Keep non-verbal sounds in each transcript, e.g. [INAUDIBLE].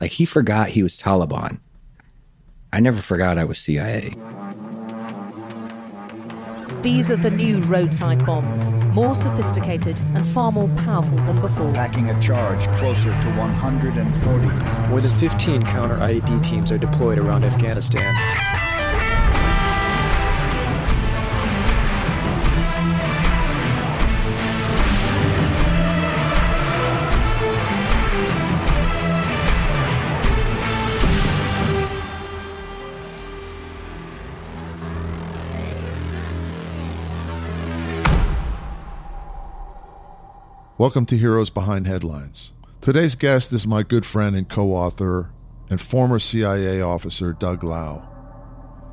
Like he forgot he was Taliban. I never forgot I was CIA. These are the new roadside bombs, more sophisticated and far more powerful than before. Packing a charge closer to 140 pounds. More than 15 counter IED teams are deployed around Afghanistan. Welcome to Heroes Behind Headlines. Today's guest is my good friend and co author and former CIA officer Doug Laux.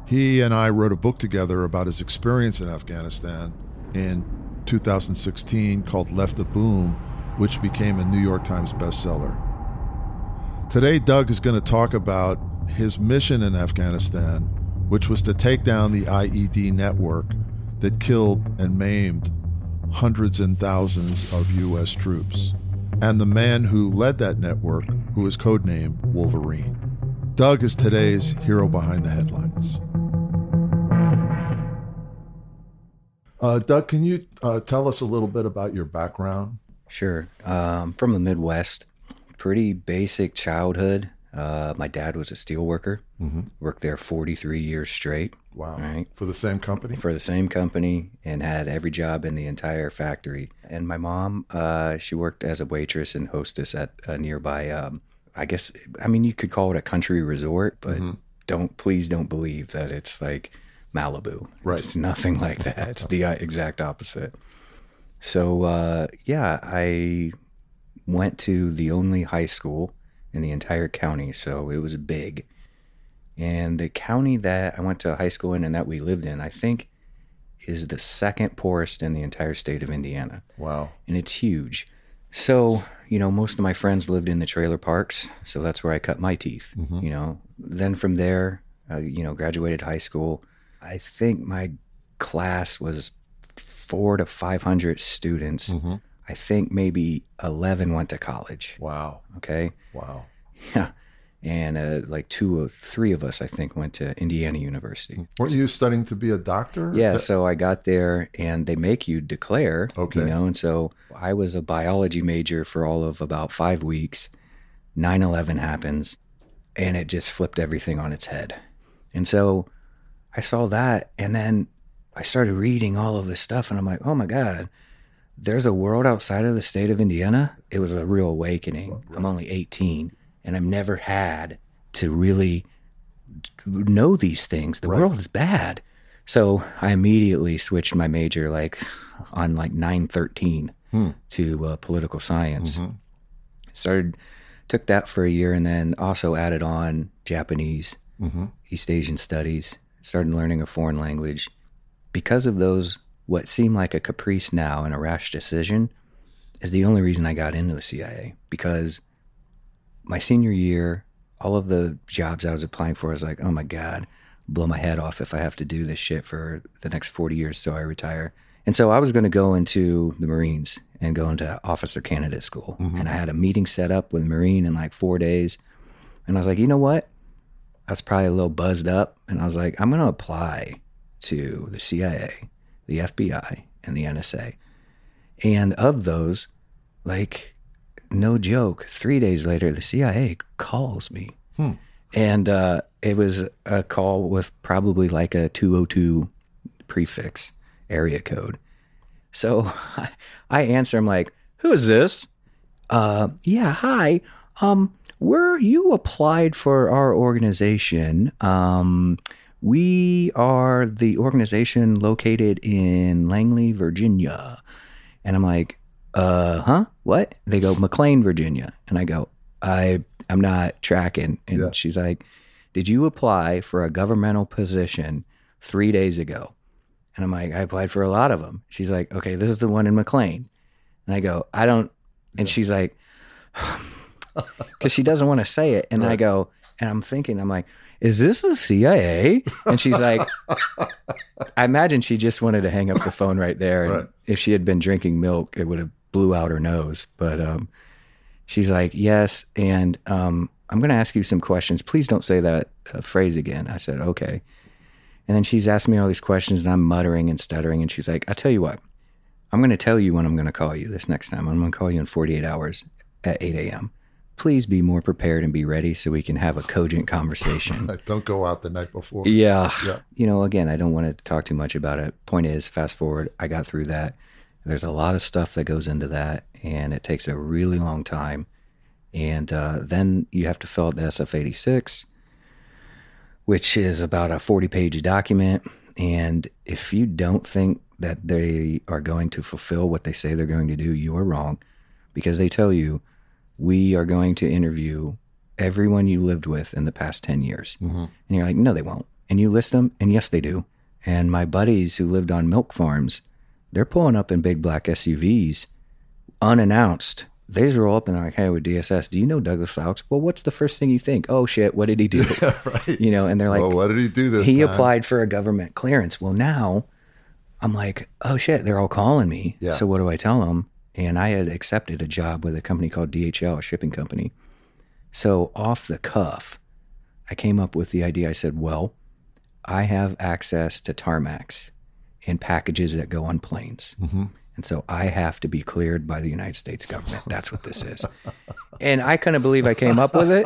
He and I wrote a book together about his experience in Afghanistan in 2016 called Left of Boom, which became a New York Times bestseller. Today, Doug is going to talk about his mission in Afghanistan, which was to take down the IED network that killed and maimed hundreds and thousands of U.S. troops, and the man who led that network, who is codenamed Wolverine. Doug is today's hero behind the headlines. Uh, Doug, can you uh, tell us a little bit about your background? Sure. Um, from the Midwest, pretty basic childhood. Uh, my dad was a steel worker, Mm-hmm. worked there 43 years straight. Wow. Right. For the same company? for the same company and had every job in the entire factory. And my mom, uh, she worked as a waitress and hostess at a nearby, um, I guess, I mean, you could call it a country resort, but Mm-hmm. don't, please don't believe that it's like Malibu. Right. It's nothing like that. [LAUGHS] It's the uh, exact opposite. So, uh, yeah, I went to the only high school in the entire county. So it was big. And the county that I went to high school in and that we lived in, I think, is the second poorest in the entire state of Indiana. Wow. And it's huge. So, you know, most of my friends lived in the trailer parks. So that's where I cut my teeth, you know. Then from there, uh, you know, graduated high school. I think my class was four to 500 students. I think maybe 11 went to college. Wow. Okay. Wow. [LAUGHS] Yeah. And uh, like two or three of us, I think, went to Indiana University. Weren't you studying to be a doctor? Yeah, That- so I got there and they make you declare, Okay. you know, and so I was a biology major for all of about five weeks. 9 11 happens and it just flipped everything on its head. And so I saw that and then I started reading all of this stuff and I'm like, oh my God, there's a world outside of the state of Indiana. It was a real awakening. I'm only 18 and I've never had to really know these things. The world is bad. So I immediately switched my major like on like 913 hmm. to uh, political science. Mm-hmm. Started, took that for a year and then also added on Japanese, mm-hmm. East Asian studies, started learning a foreign language. Because of those, what seemed like a caprice now and a rash decision is the only reason I got into the CIA because my senior year, all of the jobs I was applying for, I was like, oh my God, blow my head off if I have to do this shit for the next 40 years till I retire. And so I was going to go into the Marines and go into officer candidate school. Mm-hmm. And I had a meeting set up with Marine in like four days. And I was like, you know what? I was probably a little buzzed up. And I was like, I'm going to apply to the CIA, the FBI, and the NSA. And of those, like, no joke, three days later, the CIA calls me. And uh, it was a call with probably like a 202 prefix area code. So [LAUGHS] I, I answer, I'm like, who is this? Uh, yeah, hi. Um, where you applied for our organization? Um, we are the organization located in Langley, Virginia. And I'm like, uh huh? What? They go, McLean, Virginia. And I go, I I'm not tracking. And Yeah. she's like, Did you apply for a governmental position three days ago? And I'm like, I applied for a lot of them. She's like, Okay, this is the one in McLean. And I go, I don't and she's like, [SIGHS] because she doesn't want to say it. And I go, and I'm thinking, I'm like, is this the CIA? And she's like, [LAUGHS] I imagine she just wanted to hang up the phone right there. And Right. if she had been drinking milk, it would have blew out her nose. But um, she's like, yes. And um, I'm going to ask you some questions. Please don't say that uh, phrase again. I said, Okay. And then she's asking me all these questions, and I'm muttering and stuttering. And she's like, I tell you what, I'm going to tell you when I'm going to call you this next time. I'm going to call you in 48 hours at 8 a.m. Please be more prepared and be ready so we can have a cogent conversation. [LAUGHS] Don't go out the night before. yeah. Yeah. You know, again, I don't want to talk too much about it. Point is, fast forward, I got through that. There's a lot of stuff that goes into that, and it takes a really long time. And uh, then you have to fill out the SF 86, which is about a 40 page document. And if you don't think that they are going to fulfill what they say they're going to do, you are wrong because they tell you, we are going to interview everyone you lived with in the past 10 years. And you're like, no, they won't. And you list them, and yes, they do. And my buddies who lived on milk farms, they're pulling up in big black SUVs unannounced. They just roll up and they're like, hey, with DSS, do you know Douglas Fouts? Well, what's the first thing you think? Oh, shit, what did he do? [LAUGHS] right. You know, and they're like, well, what did he do this he time? applied for a government clearance. Well, now I'm like, oh shit, they're all calling me. Yeah. So what do I tell them? And I had accepted a job with a company called DHL, a shipping company. So off the cuff, I came up with the idea. I said, well, I have access to tarmacs and packages that go on planes. And so I have to be cleared by the United States government. That's what this is. and I couldn't believe I came up with it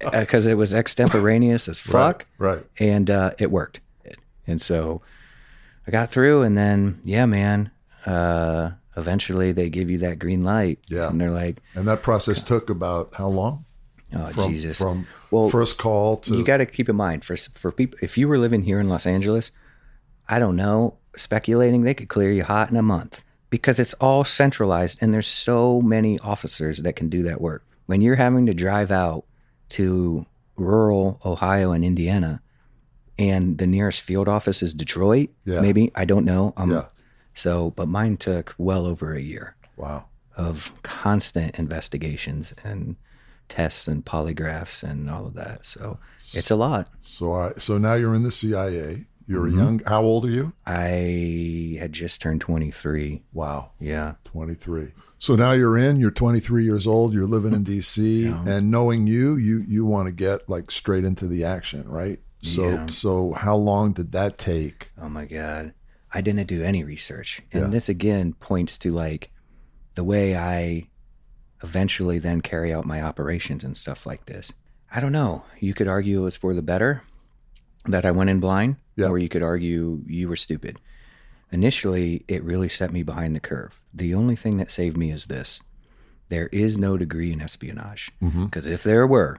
because it was extemporaneous as fuck Right. and uh, it worked. And so I got through, and then yeah, man. Uh, eventually, they give you that green light. Yeah. and they're like, And that process took about how long? "Oh From, Jesus!" From Well, first call to you got to keep in mind for for people if you were living here in Los Angeles, I don't know, speculating they could clear you hot in a month because it's all centralized and there's so many officers that can do that work. When you're having to drive out to rural Ohio and Indiana and the nearest field office is Detroit, Yeah. maybe, I don't know. Um, Yeah. So, but mine took well over a year wow. of constant investigations and tests and polygraphs and all of that. So it's a lot. So I so now you're in the CIA. You're Mm-hmm. young. How old are you? I had just turned 23. Wow. Yeah. 23. So now you're in, you're 23 years old, you're living in DC and knowing you, you you want to get like straight into the action, right? So Yeah. so how long did that take? Oh my God. I didn't do any research. And Yeah. this again points to like the way I eventually then carry out my operations and stuff like this. I don't know. You could argue it was for the better that I went in blind, Yeah. or you could argue you were stupid. Initially, it really set me behind the curve. The only thing that saved me is this there is no degree in espionage. Because if there were,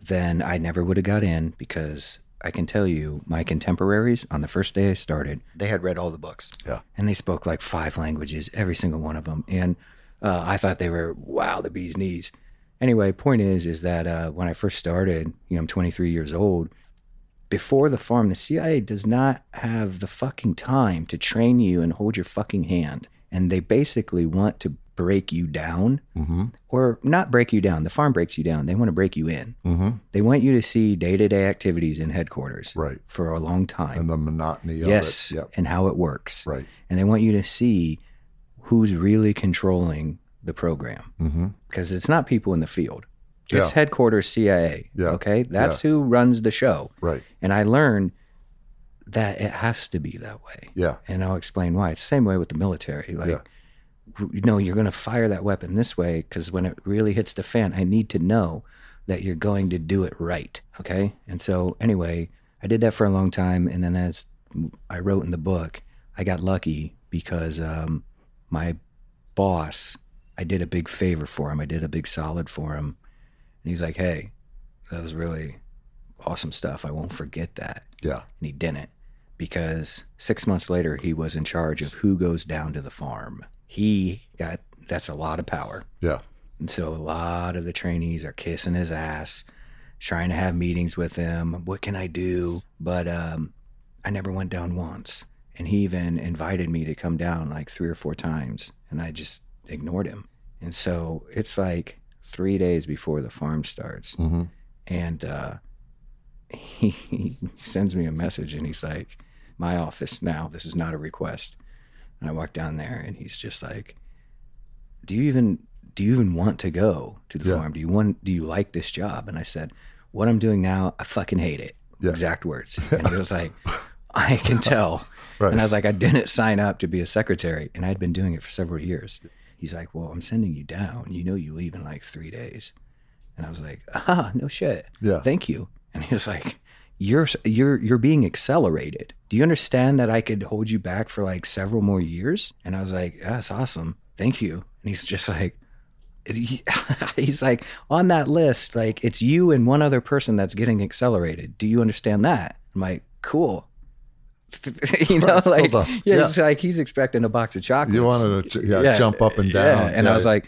then I never would have got in because I can tell you, my contemporaries on the first day I started, they had read all the books. Yeah. And they spoke like five languages, every single one of them. And uh, I thought they were, wow, the bee's knees. Anyway, point is, is that uh, when I first started, you know, I'm 23 years old. Before the farm, the CIA does not have the fucking time to train you and hold your fucking hand. And they basically want to break you down or not break you down. The farm breaks you down. They want to break you in. Mm-hmm. They want you to see day to day activities in headquarters Right. for a long time. And the monotony of yes. Yep. and how it works. Right. And they want you to see who's really controlling the program Mm-hmm. because it's not people in the field. It's Yeah. headquarters CIA. Yeah. Okay. That's who runs the show. Right. And I learned that it has to be that way. Yeah. And I'll explain why. It's the same way with the military. Like, Yeah. you know, you're going to fire that weapon this way because when it really hits the fan, I need to know that you're going to do it right. Okay. And so, anyway, I did that for a long time. And then, as I wrote in the book, I got lucky because um, my boss, I did a big favor for him. I did a big solid for him. And he's like, hey, that was really awesome stuff. I won't forget that. Yeah. and he didn't because six months later he was in charge of who goes down to the farm. He got that's a lot of power. Yeah. and so a lot of the trainees are kissing his ass trying to have meetings with him. What can i do? But um, i never went down once. And he even invited me to come down like three or four times. And i just ignored him. And so it's like three days before the farm starts Mm-hmm. and uh, he, [LAUGHS] he sends me a message and he's like, "My office now. This is not a request." And I walk down there and he's just like, "Do you even do you even want to go to the Yeah. farm? Do you want, do you like this job? And I said, what I'm doing now, I fucking hate it. Yeah. Exact words. [LAUGHS] And he was like, I can tell. Right. And I was like, I didn't sign up to be a secretary. And I'd been doing it for several years. He's like, well, I'm sending you down. You know, you leave in like three days. And I was like, ah, no shit. Yeah. Thank you. And he was like, you're, you're, you're being accelerated. Do you understand that I could hold you back for like several more years? And I was like, that's awesome. Thank you. And he's just like, [LAUGHS] he's like on that list like it's you and one other person that's getting accelerated do you understand that i'm like cool [LAUGHS] you know still like yeah, Yeah. it's like he's expecting a box of chocolates You wanted to yeah, jump up and yeah. down. and Yeah. i was like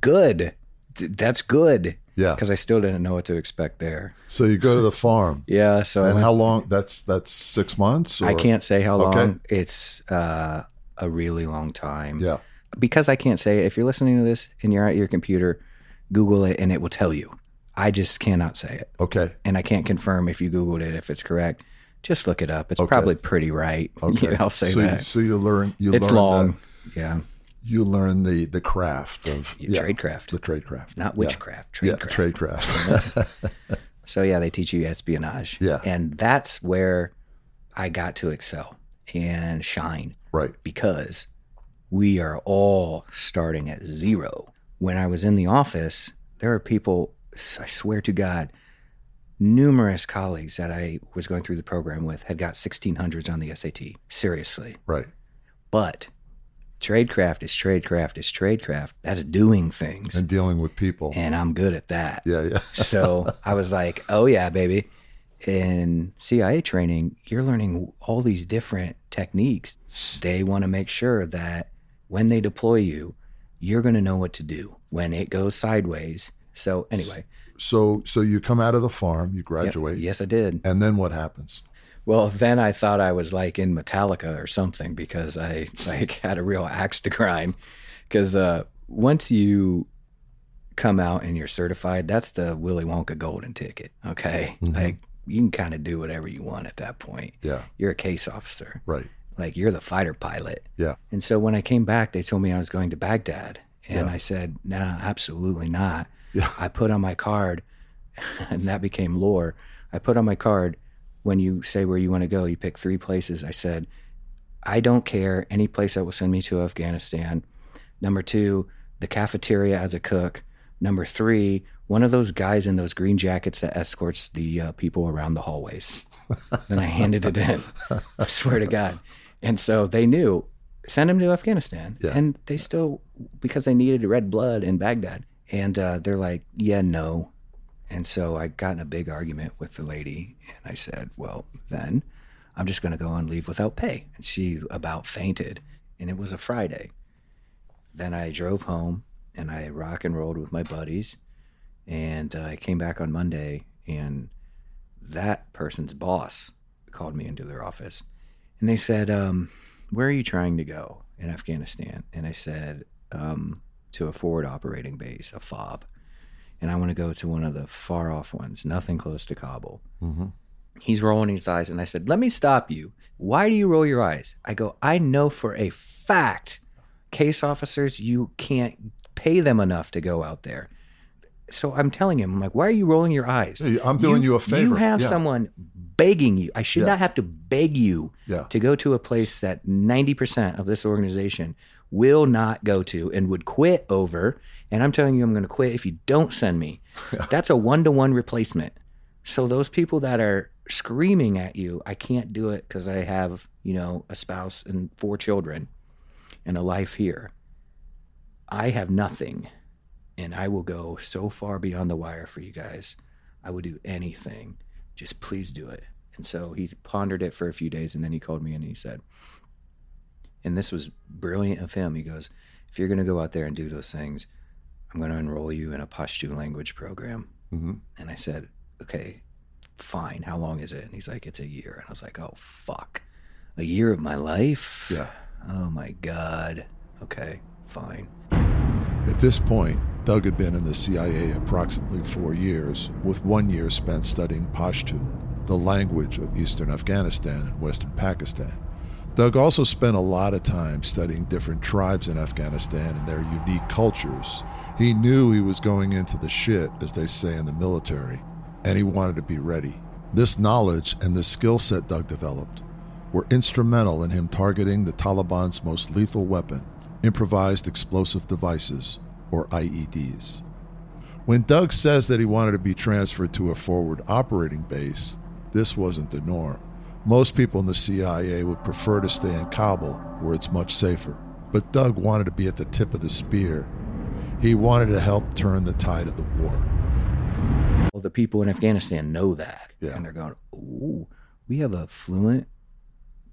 good that's good Yeah. because i still didn't know what to expect there So you go to the farm. [LAUGHS] yeah so And went- how long? That's that's six months. Or? i can't say how long Okay. it's uh, a really long time Yeah. because I can't say if you're listening to this and you're at your computer, Google it and it will tell you. I just cannot say it. Okay. And I can't confirm if you Googled it if it's correct. Just look it up. It's Okay. probably pretty right. [LAUGHS] Okay. I'll say so that. You, so you learn. You it's learn long. The, yeah. you learn the the craft of yeah, Tradecraft. The trade craft. Not witchcraft. Yeah. Tradecraft. Trade craft. [LAUGHS] So yeah, they teach you espionage. Yeah. And that's where I got to excel and shine right. because we are all starting at zero. When I was in the office, there are people, I swear to God, numerous colleagues that I was going through the program with had got 1600s on the SAT. Seriously. Right. But tradecraft is tradecraft is tradecraft. That's doing things. And dealing with people. And I'm good at that. yeah. Yeah. [LAUGHS] So I was like, oh, yeah, baby. In CIA training, you're learning all these different techniques. They want to make sure that when they deploy you, you're going to know what to do when it goes sideways. So, anyway, So so you come out of the farm. You yep, graduate. yes, I did. And then what happens? Well, then I thought I was like in Metallica or something because I like had a real axe to grind. Because uh, once you come out and you're certified, that's the Willy Wonka golden ticket. Okay, like you can kind of do whatever you want at that point. Yeah. You're a case officer, Right. like you're the fighter pilot. Yeah. And so when I came back, they told me I was going to Baghdad, and Yeah. I said, "Nah, absolutely not." Yeah. I put on my card, [LAUGHS] and that became lore. I put on my card when you say where you want to go, you pick three places. I said, I don't care any place that will send me to Afghanistan. Number two, the cafeteria as a cook. Number three, one of those guys in those green jackets that escorts the uh, people around the hallways. [LAUGHS] then I handed it in. I swear to God. And so they knew, send him to Afghanistan. Yeah. And they still, because they needed red blood in Baghdad. And uh, they're like, yeah, no. And so I got in a big argument with the lady, and I said, "Well, then I'm just going to go and leave without pay." And she about fainted, and it was a Friday. Then I drove home and I rock and rolled with my buddies, and uh, I came back on Monday, and that person's boss called me into their office, and they said, um, "Where are you trying to go in Afghanistan?" And I said, um, "To a forward operating base, a FOB." and I want to go to one of the far off ones, nothing close to Kabul. Mm-hmm. He's rolling his eyes, and I said, Let me stop you. Why do you roll your eyes? I go, I know for a fact, case officers, you can't pay them enough to go out there. So I'm telling him, I'm like, Why are you rolling your eyes? I'm doing you a favor. You have Yeah. someone begging you. I should Yeah. not have to beg you Yeah. to go to a place that 90% of this organization will not go to and would quit over. And I'm telling you, I'm going to quit if you don't send me. [LAUGHS] That's a one to one replacement. So those people that are screaming at you, I can't do it because I have, you know, a spouse and four children and a life here. I have nothing. And I will go so far beyond the wire for you guys. I would do anything. Just please do it. And so he pondered it for a few days and then he called me and he said, and this was brilliant of him. He goes, if you're going to go out there and do those things, I'm going to enroll you in a Pashto language program. Mhm. And I said, okay, fine. How long is it? And he's like, it's a year. And I was like, oh, fuck. A year of my life? Yeah. Oh, my God. Okay, fine. At this point, Doug had been in the CIA approximately four years, with one year spent studying Pashtun, the language of eastern Afghanistan and western Pakistan. Doug also spent a lot of time studying different tribes in Afghanistan and their unique cultures. He knew he was going into the shit, as they say in the military, and he wanted to be ready. This knowledge and the skill set Doug developed were instrumental in him targeting the Taliban's most lethal weapon, improvised explosive devices, or IEDs. When Doug says that he wanted to be transferred to a forward operating base, this wasn't the norm. Most people in the CIA would prefer to stay in Kabul, where it's much safer. But Doug wanted to be at the tip of the spear. He wanted to help turn the tide of the war. Well, the people in Afghanistan know that. Yeah. And they're going, ooh, we have a fluent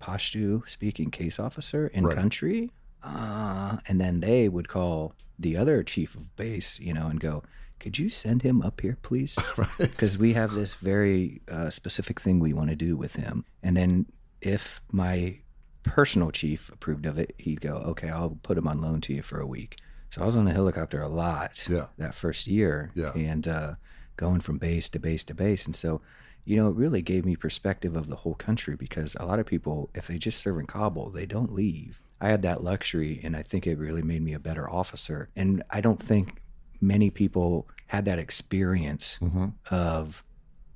Pashto speaking case officer in Right. country. Uh, and then they would call the other chief of base, you know, and go, could you send him up here, please? [LAUGHS] Because we have this very uh, specific thing we want to do with him. And then if my personal chief approved of it, he'd go, okay, I'll put him on loan to you for a week. So I was on the helicopter a lot Yeah. that first year Yeah. and uh, going from base to base to base. And so, you know, it really gave me perspective of the whole country because a lot of people, if they just serve in Kabul, they don't leave. I had that luxury and I think it really made me a better officer. And I don't think many people had that experience of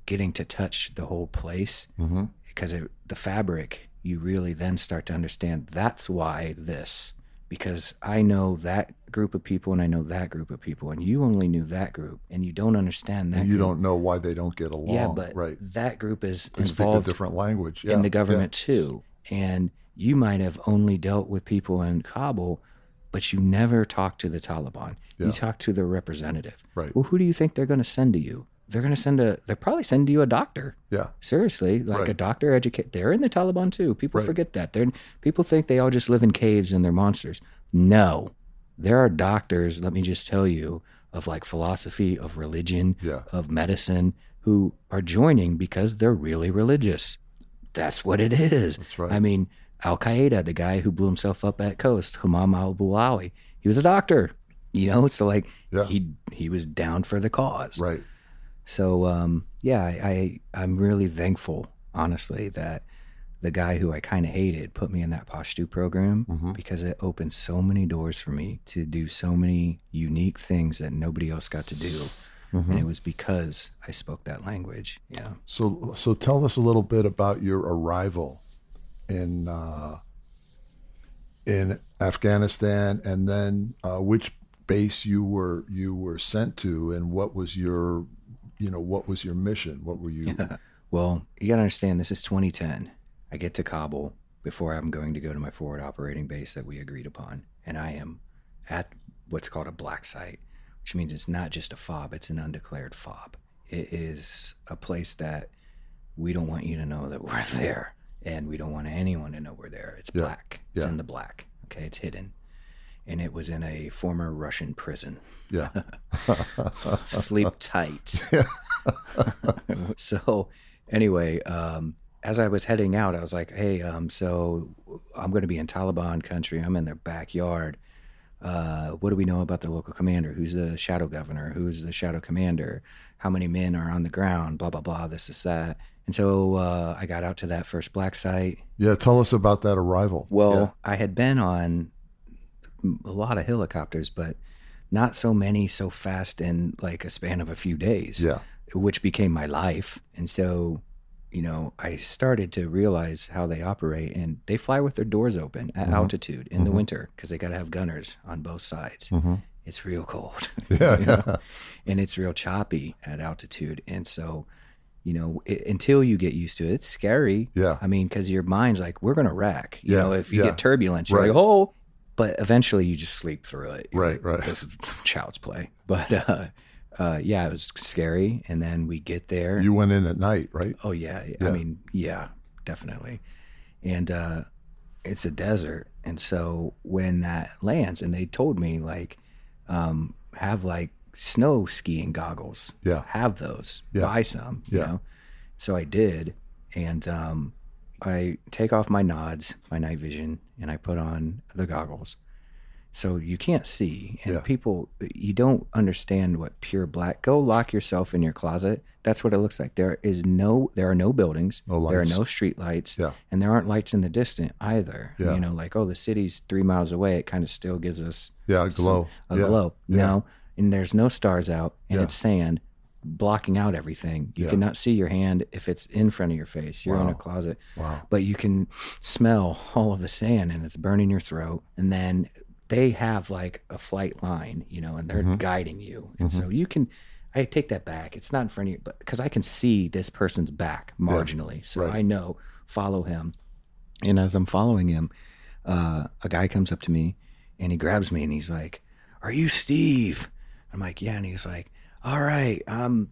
getting to touch the whole place Mhm. because it, the fabric, you really then start to understand that's why this. Because I know that group of people and I know that group of people, and you only knew that group, and you don't understand that. And you group. don't know why they don't get along. Yeah, but right. that group is They involved different language. Yeah. in the government too. And you might have only dealt with people in Kabul, but you never talk to the Taliban. Yeah. You talk to the representative. Right. Well, who do you think they're going to send to you? They're going to send a. They're probably sending you a doctor. Yeah. Seriously, like Right. a doctor educate. They're in the Taliban too. People Right. forget that. They're people think they all just live in caves and they're monsters. No, there are doctors. Let me just tell you of like philosophy, of religion, Yeah. of medicine, who are joining because they're really religious. That's what it is. That's right. I mean, Al Qaeda, the guy who blew himself up at Khost, Humam al Balawi, he was a doctor. You know, so like Yeah. he he was down for the cause. Right. So um, yeah, I, I I'm really thankful, honestly, that the guy who I kind of hated put me in that Pashto program Mhm. because it opened so many doors for me to do so many unique things that nobody else got to do, Mm-hmm. and it was because I spoke that language. Yeah. So, so tell us a little bit about your arrival in uh, in Afghanistan, and then uh, which base you were you were sent to, and what was your you know what was your mission? What were you? [LAUGHS] Well, you got to understand, this is 2010. I get to Kabul before I'm going to go to my forward operating base that we agreed upon. And I am at what's called a black site, which means it's not just a fob, it's an undeclared fob. It is a place that we don't want you to know that we're [LAUGHS] there. And we don't want anyone to know we're there. It's Yeah. black. It's Yeah. in the black. Okay. It's hidden. And it was in a former Russian prison Yeah, [LAUGHS] sleep tight. [LAUGHS] [LAUGHS] so anyway, um, as I was heading out, I was like, "Hey, um, so I'm going to be in Taliban country. I'm in their backyard. Uh, what do we know about the local commander? Who's the shadow governor? Who's the shadow commander? How many men are on the ground? Blah blah blah. This is that." And so uh, I got out to that first black site. yeah. Tell us about that arrival. Well, I had been on a lot of helicopters, but not so many so fast in like a span of a few days yeah, which became my life. And so, you know, I started to realize how they operate and they fly with their doors open at mm-hmm. altitude in the mm-hmm. winter because they got to have gunners on both sides. Mm-hmm. It's real cold. [LAUGHS] yeah, you yeah, and it's real choppy at altitude. And so, you know, it, until you get used to it, it's scary. Yeah. I mean, because your mind's like, we're going to wreck. You Yeah, know, if you yeah. get turbulence, you're Right. like, oh, but eventually you just sleep through it. You're Right, like, right. This is [LAUGHS] child's play. But, uh, uh, yeah, it was scary. And then we get there. You went in at night, right? Oh yeah. Yeah. I mean, yeah, definitely. And uh it's a desert. And so when that lands and they told me like um have like snow skiing goggles. Yeah. Have those. Yeah. Buy some, you Yeah. know. So I did and um I take off my nods, my night vision, and I put on the goggles. So you can't see, and Yeah. people you don't understand what pure black. Go lock yourself in your closet. That's what it looks like. There is no, there are no buildings. No there are no street lights. Yeah. and there aren't lights in the distance either. Yeah. You know, like oh, the city's three miles away. It kind of still gives us Yeah, a glow. a Yeah. glow. No, and there's no stars out, and it's sand blocking out everything. You Yeah. cannot see your hand if it's in front of your face. You're in a closet, Wow. but you can smell all of the sand, and it's burning your throat. And then they have like a flight line, you know, and they're Mm-hmm. guiding you, and so you can. I take that back. It's not in front of you, but because I can see this person's back marginally, so right. I know follow him. And as I'm following him, uh, a guy comes up to me and he grabs me and he's like, "Are you Steve?" I'm like, "Yeah." And he's like, "All right, I'm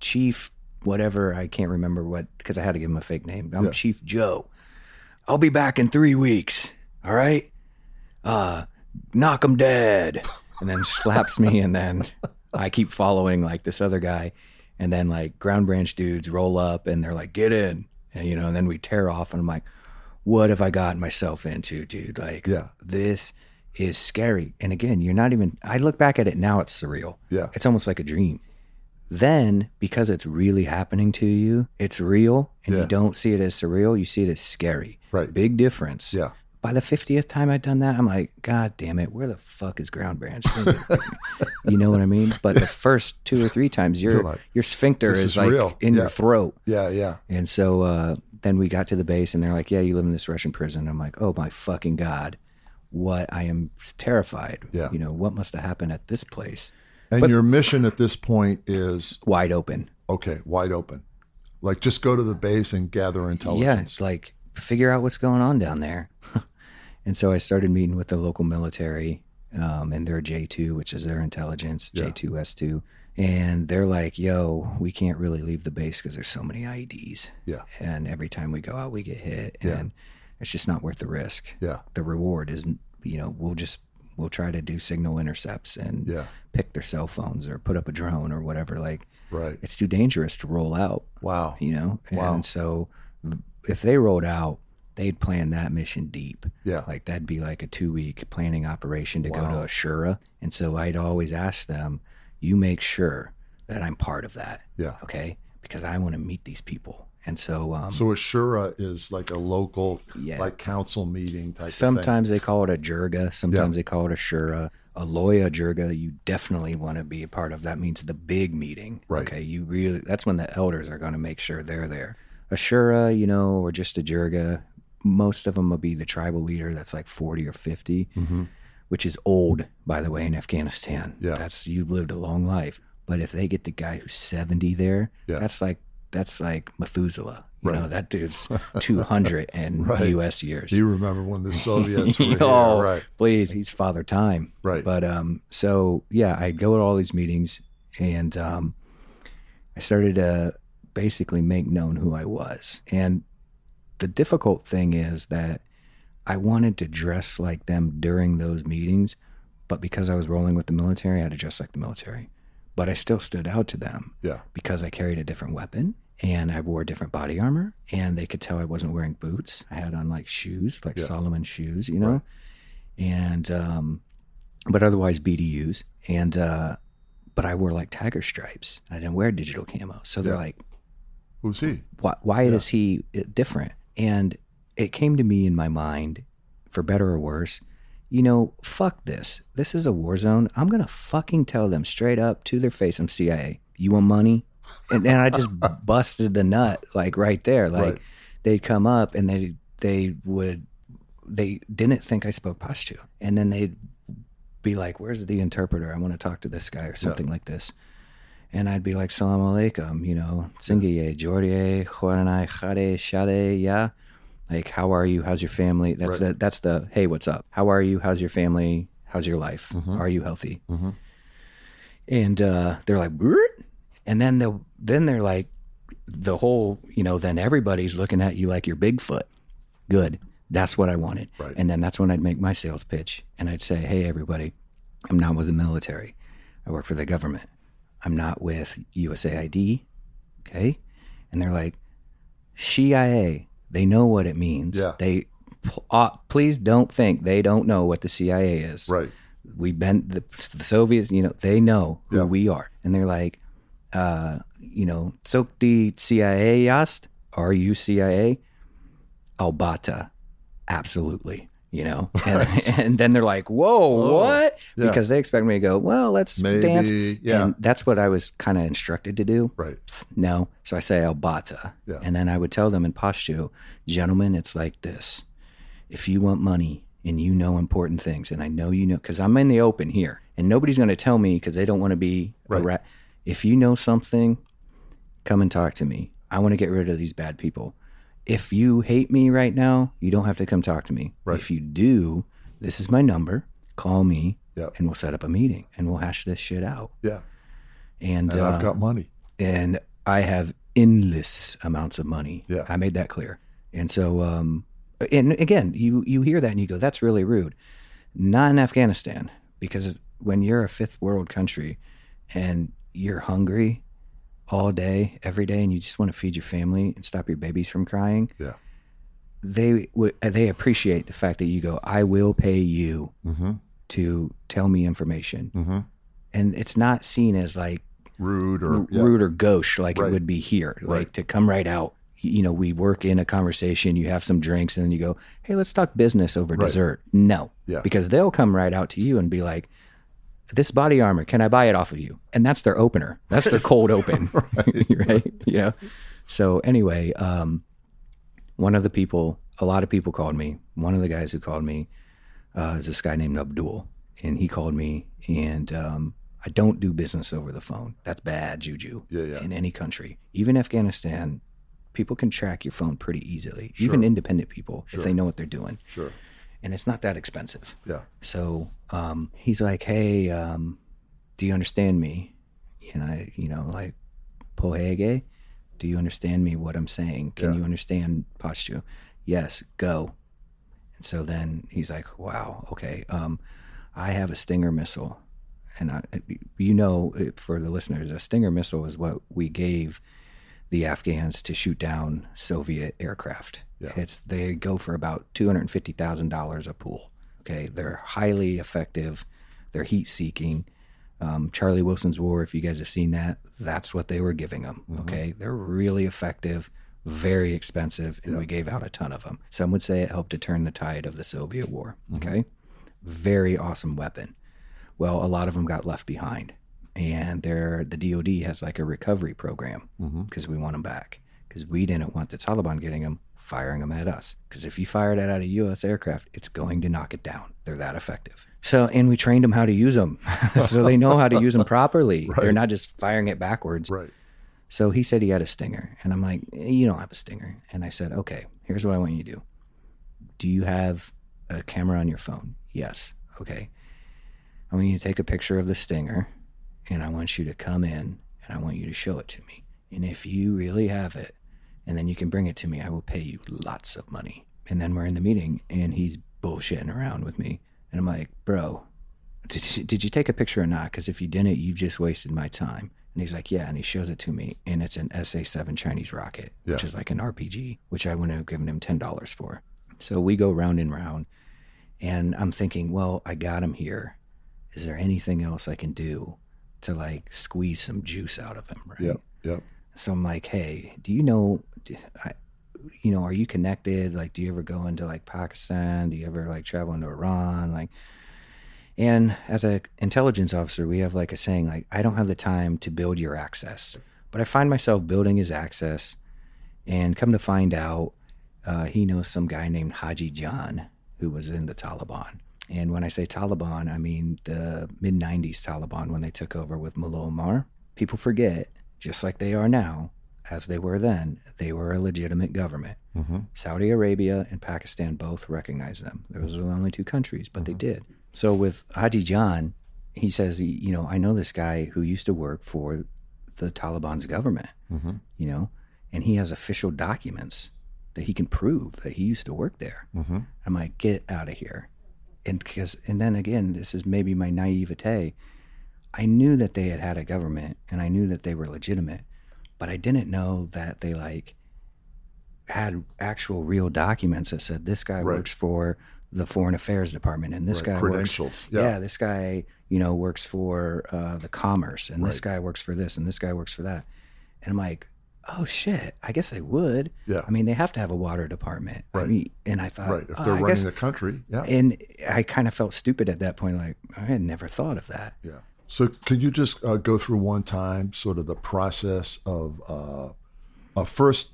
Chief whatever. I can't remember what because I had to give him a fake name. I'm Yeah. Chief Joe. I'll be back in three weeks. All right. Uh, knock him dead." And then slaps me, and then I keep following like this other guy, and then like ground branch dudes roll up and they're like, "Get in," and you know, and then we tear off, and I'm like, "What have I gotten myself into, dude? Like, Yeah. this is scary." And again, you're not even. I look back at it now; it's surreal. Yeah. it's almost like a dream. Then, because it's really happening to you, it's real, and Yeah. you don't see it as surreal. You see it as scary. Right. Big difference. Yeah. By the fiftieth time I'd done that, I'm like, God damn it, where the fuck is ground branch? [LAUGHS] you know what I mean? But the first two or three times, your like, your sphincter is, is like real. in Yeah. your throat. Yeah, yeah. And so uh, then we got to the base, and they're like, "Yeah, you live in this Russian prison." I'm like, "Oh my fucking god, what? I am terrified. Yeah. You know what must have happened at this place? And your mission at this point is Wide open. okay, wide open. Like just go to the base and gather intelligence. Yeah, it's like figure out what's going on down there. [LAUGHS] and so I started meeting with the local military um, and their J2, which is their intelligence, Yeah. J2S2. And they're like, yo, we can't really leave the base because there's so many IEDs. Yeah. And every time we go out, we get hit. Yeah. And it's just not worth the risk. Yeah. The reward isn't, you know, we'll just, we'll try to do signal intercepts and Yeah. pick their cell phones or put up a drone or whatever. Like, Right. it's too dangerous to roll out Wow. you know Wow. and so if they rolled out they'd plan that mission deep Yeah. like that'd be like a two week planning operation to go to a shura and so i'd always ask them you make sure that i'm part of that Yeah. okay because i want to meet these people and so um So a shura is like a local Yeah. like council meeting type Sometimes they call it a jirga. Sometimes Yeah. they call it a shura. A loya jirga, you definitely want to be a part of. That means the big meeting. Right. Okay. You really, that's when the elders are going to make sure they're there. A shura, you know, or just a jirga, most of them will be the tribal leader that's like 40 or 50, which is old, by the way, in Afghanistan. Yeah. That's, you've lived a long life. But if they get the guy who's 70 there, Yeah. that's like, that's like Methuselah. You Right. know, that dude's [LAUGHS] 200 and Right. U.S. years. Do you remember when the Soviets [LAUGHS] were here? oh, Right. please, he's father time. Right. But um, so yeah, I go to all these meetings, and um, I started to basically make known who I was. And the difficult thing is that I wanted to dress like them during those meetings, but because I was rolling with the military, I had to dress like the military. But I still stood out to them Yeah. because I carried a different weapon and I wore different body armor and they could tell I wasn't wearing boots. I had on like shoes, like Yeah. Salomon shoes, you know? And um but otherwise BDUs and uh but I wore like tiger stripes. I didn't wear digital camo. So they're Yeah. like Who's he? why, why is he different? And it came to me in my mind, for better or worse, you know, fuck this. This is a war zone. I'm going to fucking tell them straight up to their face I'm CIA. You want money? And, and I just [LAUGHS] busted the nut like right there. Like Right. they'd come up and they they would they didn't think I spoke Pashto. And then they'd be like, Where's the interpreter? I want to talk to this guy or something like this. And I'd be like, Salam alaikum, you know, Tsingiye, Jordiye, Khwaranai, Khade, Shade, yeah. Like, how are you? How's your family? That's Right. the that's the hey, what's up? How are you? How's your family? How's your life? Mm-hmm. Are you healthy? And uh, they're like, and then they then they're like, the whole, you know, then everybody's looking at you like you're Bigfoot. Good. That's what I wanted. Right. And then that's when I'd make my sales pitch and I'd say, hey, everybody, I'm not with the military. I work for the government. I'm not with USAID. Okay. And they're like, CIA. They know what it means. Yeah. They uh, please don't think they don't know what the CIA is. Right. We've been the, the Soviets. You know, they know who Yeah. we are, and they're like, uh, you know, so the CIA asked, "Are you CIA?" Albata, absolutely. You know, [LAUGHS] and, and then they're like, "Whoa, what?" yeah. Because they expect me to go, "Well, let's Maybe, dance." yeah. and that's what I was kind of instructed to do. Right. No. So I say oh, Albata. Yeah. And then I would tell them in Pashto, gentlemen, it's like this. If you want money and you know important things, and I know you know, because I'm in the open here, and nobody's going to tell me because they don't want to be a Right. rat. If you know something, come and talk to me. I want to get rid of these bad people. If you hate me right now, you don't have to come talk to me. Right. If you do, this is my number. Call me, Yep. and we'll set up a meeting, and we'll hash this shit out. Yeah. And, And uh, I've got money. and I have endless amounts of money. Yeah. I made that clear. And so, um, and again, you you hear that and you go, "That's really rude." Not in Afghanistan, because when you're a fifth world country and you're hungry all day, every day, and you just want to feed your family and stop your babies from crying, Yeah. they would they appreciate the fact that you go, "I will pay you Mm-hmm. to tell me information," Mm-hmm. and it's not seen as like Rude or yeah. rude or gauche like Right. it would be here. Like Right. to come right out. You know, we work in a conversation, you have some drinks, and then you go, Hey, let's talk business over Right. dessert. No. Yeah. Because they'll come right out to you and be like, This body armor, can I buy it off of you? And that's their opener. That's their cold open. [LAUGHS] right. [LAUGHS] You know? So anyway, um, one of the people, a lot of people called me. One of the guys who called me uh, is this guy named Abdul, and he called me, and um, I don't do business over the phone. That's bad juju. Yeah, yeah. In any country, even Afghanistan, people can track your phone pretty easily. Even independent people, if they know what they're doing, Sure. and it's not that expensive. Yeah. So um, he's like, "Hey, um, do you understand me?" And I, you know, like, "Pohege, do you understand me? What I'm saying? Can Yeah. you understand Pashto?" Yes. Go. And so then he's like, "Wow, okay. Um, I have a Stinger missile, and I, you know, for the listeners, a Stinger missile is what we gave." The Afghans to shoot down Soviet aircraft. Yeah. It's they go for about two hundred and fifty thousand dollars a pool. Okay, they're highly effective. They're heat seeking. Um, Charlie Wilson's War, if you guys have seen that, that's what they were giving them. Mm-hmm. Okay, they're really effective, very expensive, and we gave out a ton of them. Some would say it helped to turn the tide of the Soviet War. Mm-hmm. Okay, very awesome weapon. Well, a lot of them got left behind, and they're, the DoD has like a recovery program mm-hmm. because we want them back because we didn't want the Taliban getting them, firing them at us. Because if you fired it at a U.S. aircraft, it's going to knock it down. They're that effective. So, and we trained them how to use them, [LAUGHS] so they know how to use them properly. [LAUGHS] They're not just firing it backwards. Right. So he said he had a stinger, and I'm like, "Eh, you don't have a stinger. And I said, okay, here's what I want you to do. Do you have a camera on your phone? Yes. Okay. I want you to take a picture of the stinger, and I want you to come in, and I want you to show it to me. And if you really have it, and then you can bring it to me, I will pay you lots of money. And then we're in the meeting, and he's bullshitting around with me, and I'm like, bro, did you, did you take a picture or not? Because if you didn't, you've just wasted my time. And he's like, yeah. And he shows it to me, and it's an SA 7 Chinese rocket, which is like an RPG, which I wouldn't have given him $10 for. So we go round and round, and I'm thinking, well, I got him here. Is there anything else I can do to like squeeze some juice out of him? Right. Yep. Yep. So I'm like, hey, do you know, I, you know, are you connected? Like, do you ever go into like Pakistan? Do you ever like travel into Iran? Like, and as a intelligence officer, we have like a saying like, I don't have the time to build your access, but I find myself building his access, and come to find out, uh, he knows some guy named Haji John who was in the Taliban. And when I say Taliban, I mean the mid 90s Taliban when they took over with Mullah Omar. People forget, just like they are now, as they were then, they were a legitimate government. Mm-hmm. Saudi Arabia and Pakistan both recognized them. Those are the only two countries, but they mm-hmm. did. So with Haji John, he says, you know, I know this guy who used to work for the Taliban's government, mm-hmm. you know, and he has official documents that he can prove that he used to work there. I'm like, get out of here. And because, and then again, this is maybe my naivete. I knew that they had had a government and I knew that they were legitimate, but I didn't know that they like had actual real documents that said this guy Right. works for the Foreign Affairs Department, and this Right, guy works. credentials, Yeah. yeah. this guy, you know, works for uh, the Commerce, and this guy works for this, and this guy works for that. And I'm like, oh shit, I guess they would. Yeah. I mean, they have to have a water department. I Right. mean, and I thought, right. If oh, they're I running the country, yeah. and I kind of felt stupid at that point. Like I had never thought of that. Yeah. So could you just uh, go through one time sort of the process of uh, uh, first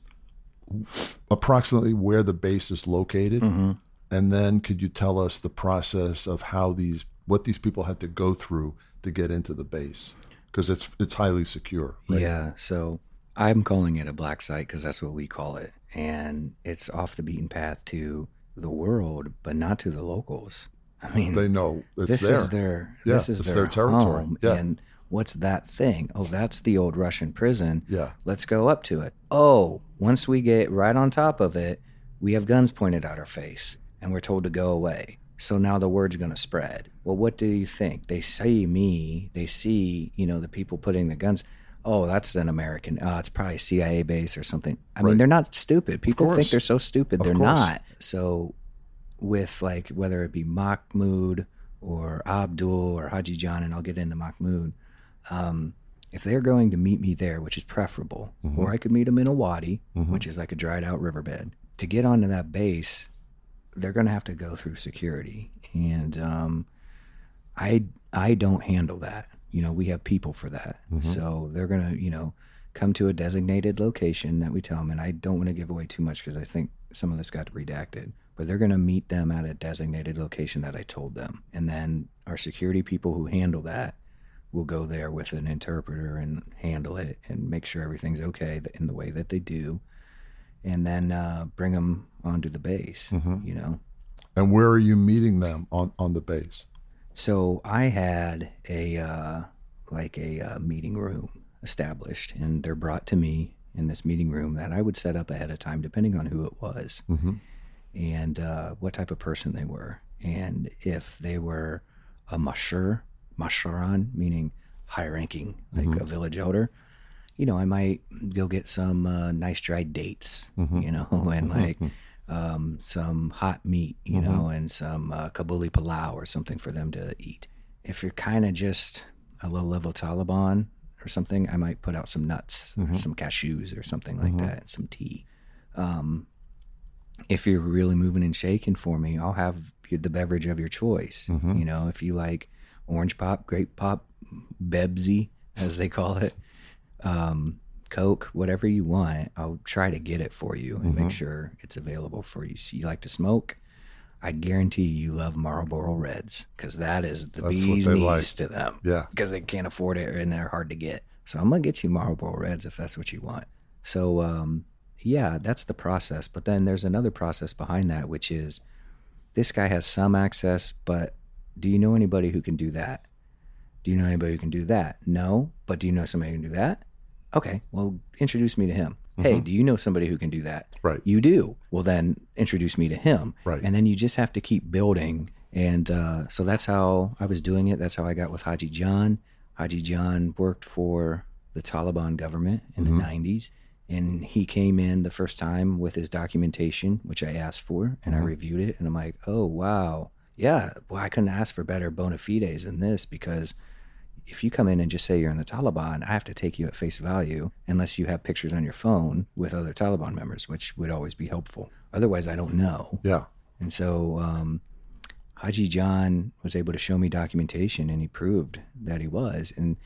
approximately where the base is located, Mm-hmm. and then could you tell us the process of how these what these people had to go through to get into the base because it's it's highly secure. Right? Yeah. So I'm calling it a black site because that's what we call it, and it's off the beaten path to the world, but not to the locals. I mean, They know it's this there. is their Yeah, this is their, their territory. home, Yeah. and what's that thing? Oh, that's the old Russian prison. Yeah. Let's go up to it. Oh, once we get right on top of it, we have guns pointed at our face, and we're told to go away. So now the word's going to spread. Well, what do you think? They see me. They see, you know, the people putting the guns. Oh, that's an American. Oh, it's probably a CIA base or something. I mean, they're not stupid. People think they're so stupid. Of they're course. not. So with like whether it be Mahmoud or Abdul or Haji John, and I'll get into Mahmoud. Um, if they're going to meet me there, which is preferable, Mm-hmm. or I could meet them in a wadi, which is like a dried out riverbed, to get onto that base, they're going to have to go through security, and um, I I don't handle that. You know, we have people for that, so they're going to you know come to a designated location that we tell them, and I don't want to give away too much because I think some of this got redacted. But they're going to meet them at a designated location that I told them, and then our security people who handle that will go there with an interpreter and handle it and make sure everything's okay in the way that they do, and then uh, bring them onto the base. You know. And where are you meeting them on on the base? So I had a uh, like a uh, meeting room established, and they're brought to me in this meeting room that I would set up ahead of time, depending on who it was and uh, what type of person they were, and if they were a mashur, masharan, meaning high-ranking, like a village elder. You know, I might go get some uh, nice dried dates, you know, [LAUGHS] and like um, some hot meat, you know, and some uh, Kabuli palau or something for them to eat. If you're kind of just a low level Taliban or something, I might put out some nuts, or some cashews or something like that, and some tea. Um, if you're really moving and shaking for me, I'll have the beverage of your choice. You know, if you like orange pop, grape pop, Bebsy, as they call it, um, Coke, whatever you want, I'll try to get it for you and make sure it's available for you. So you like to smoke? I guarantee you love Marlboro Reds because that is the That's bee's knees like. to them. Yeah. because they can't afford it and they're hard to get. So I'm gonna get you Marlboro Reds if that's what you want. So um, yeah, that's the process. But then there's another process behind that, which is this guy has some access, but do you know anybody who can do that? Do you know anybody who can do that? No, but do you know somebody who can do that? Okay, well, introduce me to him. Hey, do you know somebody who can do that? Mm-hmm. Right. You do. Well, then introduce me to him. Right. And then you just have to keep building. And uh, so that's how I was doing it. That's how I got with Haji John. Haji John worked for the Taliban government in Mm-hmm. the 90s. And he came in the first time with his documentation, which I asked for, and Mm-hmm. I reviewed it. And I'm like, oh, wow. Yeah, well, I couldn't ask for better bona fides than this because if you come in and just say you're in the Taliban, I have to take you at face value unless you have pictures on your phone with other Taliban members, which would always be helpful. Otherwise, I don't know. Yeah. And so um, Haji John was able to show me documentation and he proved that he was. And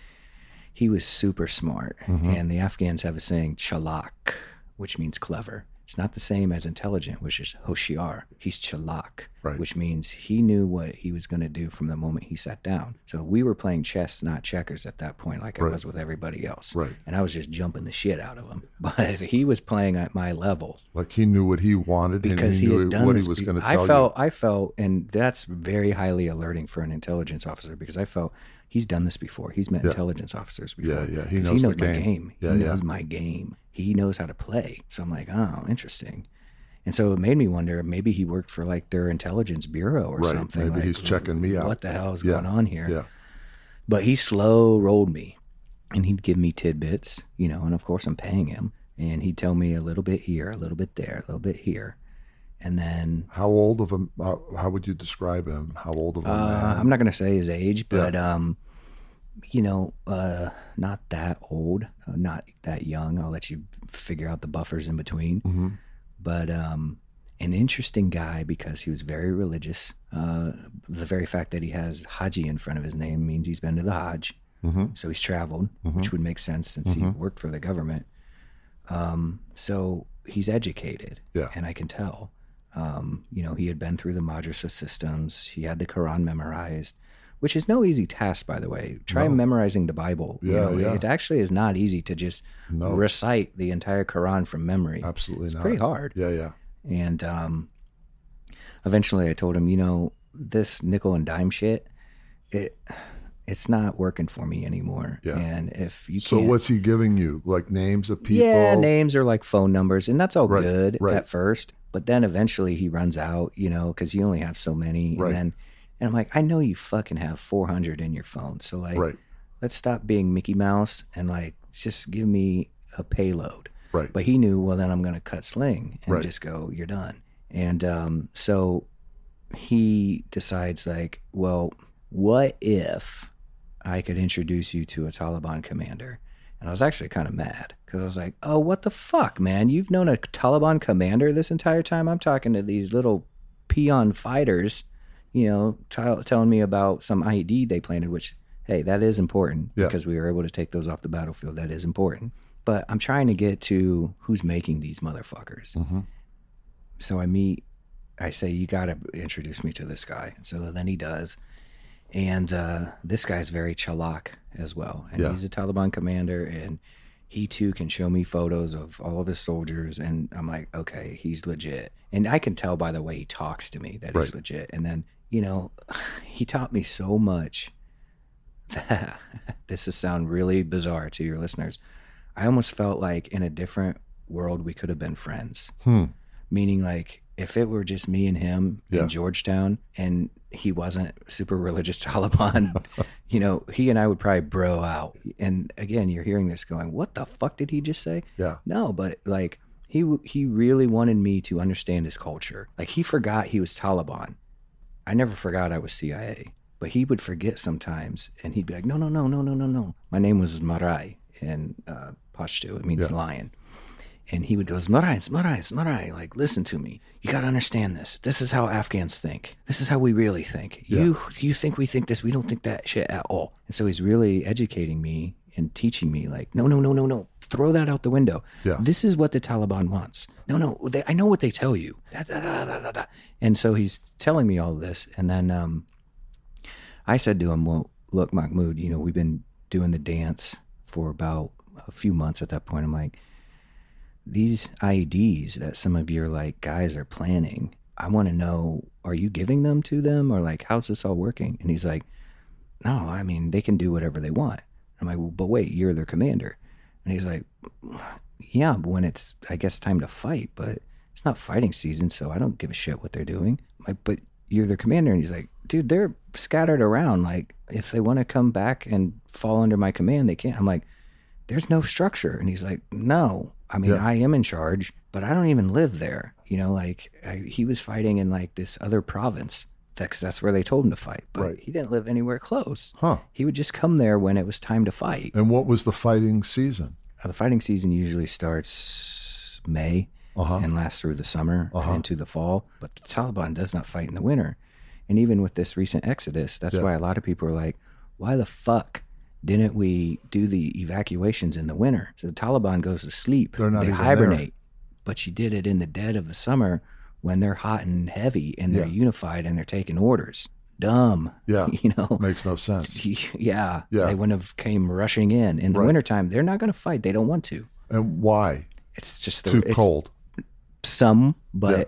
he was super smart. Mm-hmm. And the Afghans have a saying, chalak, which means clever. It's not the same as intelligent, which is hoshiar. He's chalak, Right. which means he knew what he was going to do from the moment he sat down. So we were playing chess, not checkers at that point, like I was with everybody else. Right. And I was just jumping the shit out of him. [LAUGHS] But he was playing at my level Like he knew what he wanted because and he, he knew what he was be- going to I tell felt, I felt, and that's very highly alerting for an intelligence officer because I felt he's done this before. He's met intelligence officers before. Yeah, yeah, he knows he the knows my game. game. Yeah, he yeah. knows my game. He knows how to play. So I'm like, oh, interesting. And so it made me wonder maybe he worked for like their intelligence bureau or Right, something. maybe like, he's checking me out. What the hell is Yeah, going on here? Yeah. But he slow rolled me and he'd give me tidbits, you know, and of course I'm paying him. and he'd tell me a little bit here, a little bit there, a little bit here, and then How old of a? Uh, how would you describe him? How old of a uh, man? I'm not gonna say his age, but um, you know, uh, not that old, uh, not that young. I'll let you figure out the buffers in between. hmm But um, an interesting guy because he was very religious. Uh, the very fact that he has Haji in front of his name means he's been to the Hajj. hmm So he's traveled, which would make sense since he worked for the government. Um, so he's educated, Yeah. and I can tell. Um, you know, he had been through the madrasa systems. He had the Quran memorized, which is no easy task, by the way. Try No. memorizing the Bible. You Yeah, know, yeah. It actually is not easy to just No. recite the entire Quran from memory. Absolutely It's not. pretty hard. Yeah, yeah. And um, eventually, I told him, you know, this nickel and dime shit, it it's not working for me anymore. Yeah. And if you So what's he giving you? Like names of people? yeah, names are like phone numbers, and that's all Right, good right. at first. But then eventually he runs out, you know, because you only have so many. Right. And then, and I'm like, I know you fucking have 400 in your phone, so like, Right, let's stop being Mickey Mouse and like just give me a payload. right. But he knew, well, then I'm going to cut sling and Right. just go, you're done. And um, so he decides, like, well, what if I could introduce you to a Taliban commander? And I was actually kind of mad because I was like, oh, what the fuck, man? You've known a Taliban commander this entire time? I'm talking to these little peon fighters, you know, t- telling me about some IED they planted, which, hey, that is important Yeah. because we were able to take those off the battlefield. That is important. But I'm trying to get to who's making these motherfuckers. Mhm. So I meet, I say, you got to introduce me to this guy. So then he does. And uh, this guy's very chalak as well. And Yeah. he's a Taliban commander. And he too can show me photos of all of his soldiers. And I'm like, okay, he's legit. And I can tell by the way he talks to me that he's legit. And then, you know, [SIGHS] he taught me so much [LAUGHS] that this will sound really bizarre to your listeners. I almost felt like in a different world we could have been friends. Hmm. Meaning like if it were just me and him Yeah. in Georgetown and he wasn't super religious [LAUGHS] Taliban, [LAUGHS] you know, he and I would probably bro out. And again, you're hearing this going, "What the fuck did he just say?" Yeah. No, but like he he really wanted me to understand his culture. Like he forgot he was Taliban. I never forgot I was CIA, but he would forget sometimes, and he'd be like, "No, no, no, no, no, no, no. My name was Marai in uh, Pashto. It means Yeah. lion." And he would go, Zmarai, Zmarai, Zmarai, like, listen to me. You got to understand this. This is how Afghans think. This is how we really think. You you think we think this. We don't think that shit at all. And so he's really educating me and teaching me, like, no, no, no, no, no. Throw that out the window. Yeah. This is what the Taliban wants. No, no, they, I know what they tell you. Da, da, da. And so he's telling me all this. And then um, I said to him, well, look, Mahmoud, you know, we've been doing the dance for about a few months at that point. I'm like, these IEDs that some of your like guys are planning, I want to know, are you giving them to them or like, how's this all working? And he's like, no, I mean, they can do whatever they want. I'm like, well, but wait, you're their commander. And he's like, yeah, when it's, I guess, time to fight, but it's not fighting season, so I don't give a shit what they're doing. I'm like, but you're their commander. And he's like, dude, they're scattered around. Like, if they want to come back and fall under my command, they can't. I'm like, there's no structure. And he's like, no, I mean, Yeah. I am in charge, but I don't even live there. You know, like I, he was fighting in like this other province because that's where they told him to fight, but Right. he didn't live anywhere close. Huh. He would just come there when it was time to fight. And what was the fighting season? Uh, The fighting season usually starts May Uh-huh. and lasts through the summer Uh-huh. into the fall. But the Taliban does not fight in the winter. And even with this recent exodus, that's Yeah. why a lot of people are like, why the fuck didn't we do the evacuations in the winter? So the Taliban goes to sleep. They're not they even there. hibernate. But you did it in the dead of the summer when they're hot and heavy and they're Yeah. unified and they're taking orders. Dumb. Yeah. [LAUGHS] You know? Makes no sense. [LAUGHS] Yeah. Yeah. They wouldn't have came rushing in. In the Right. wintertime, they're not going to fight. They don't want to. And why? It's just the, Too it's cold. some, but Yeah.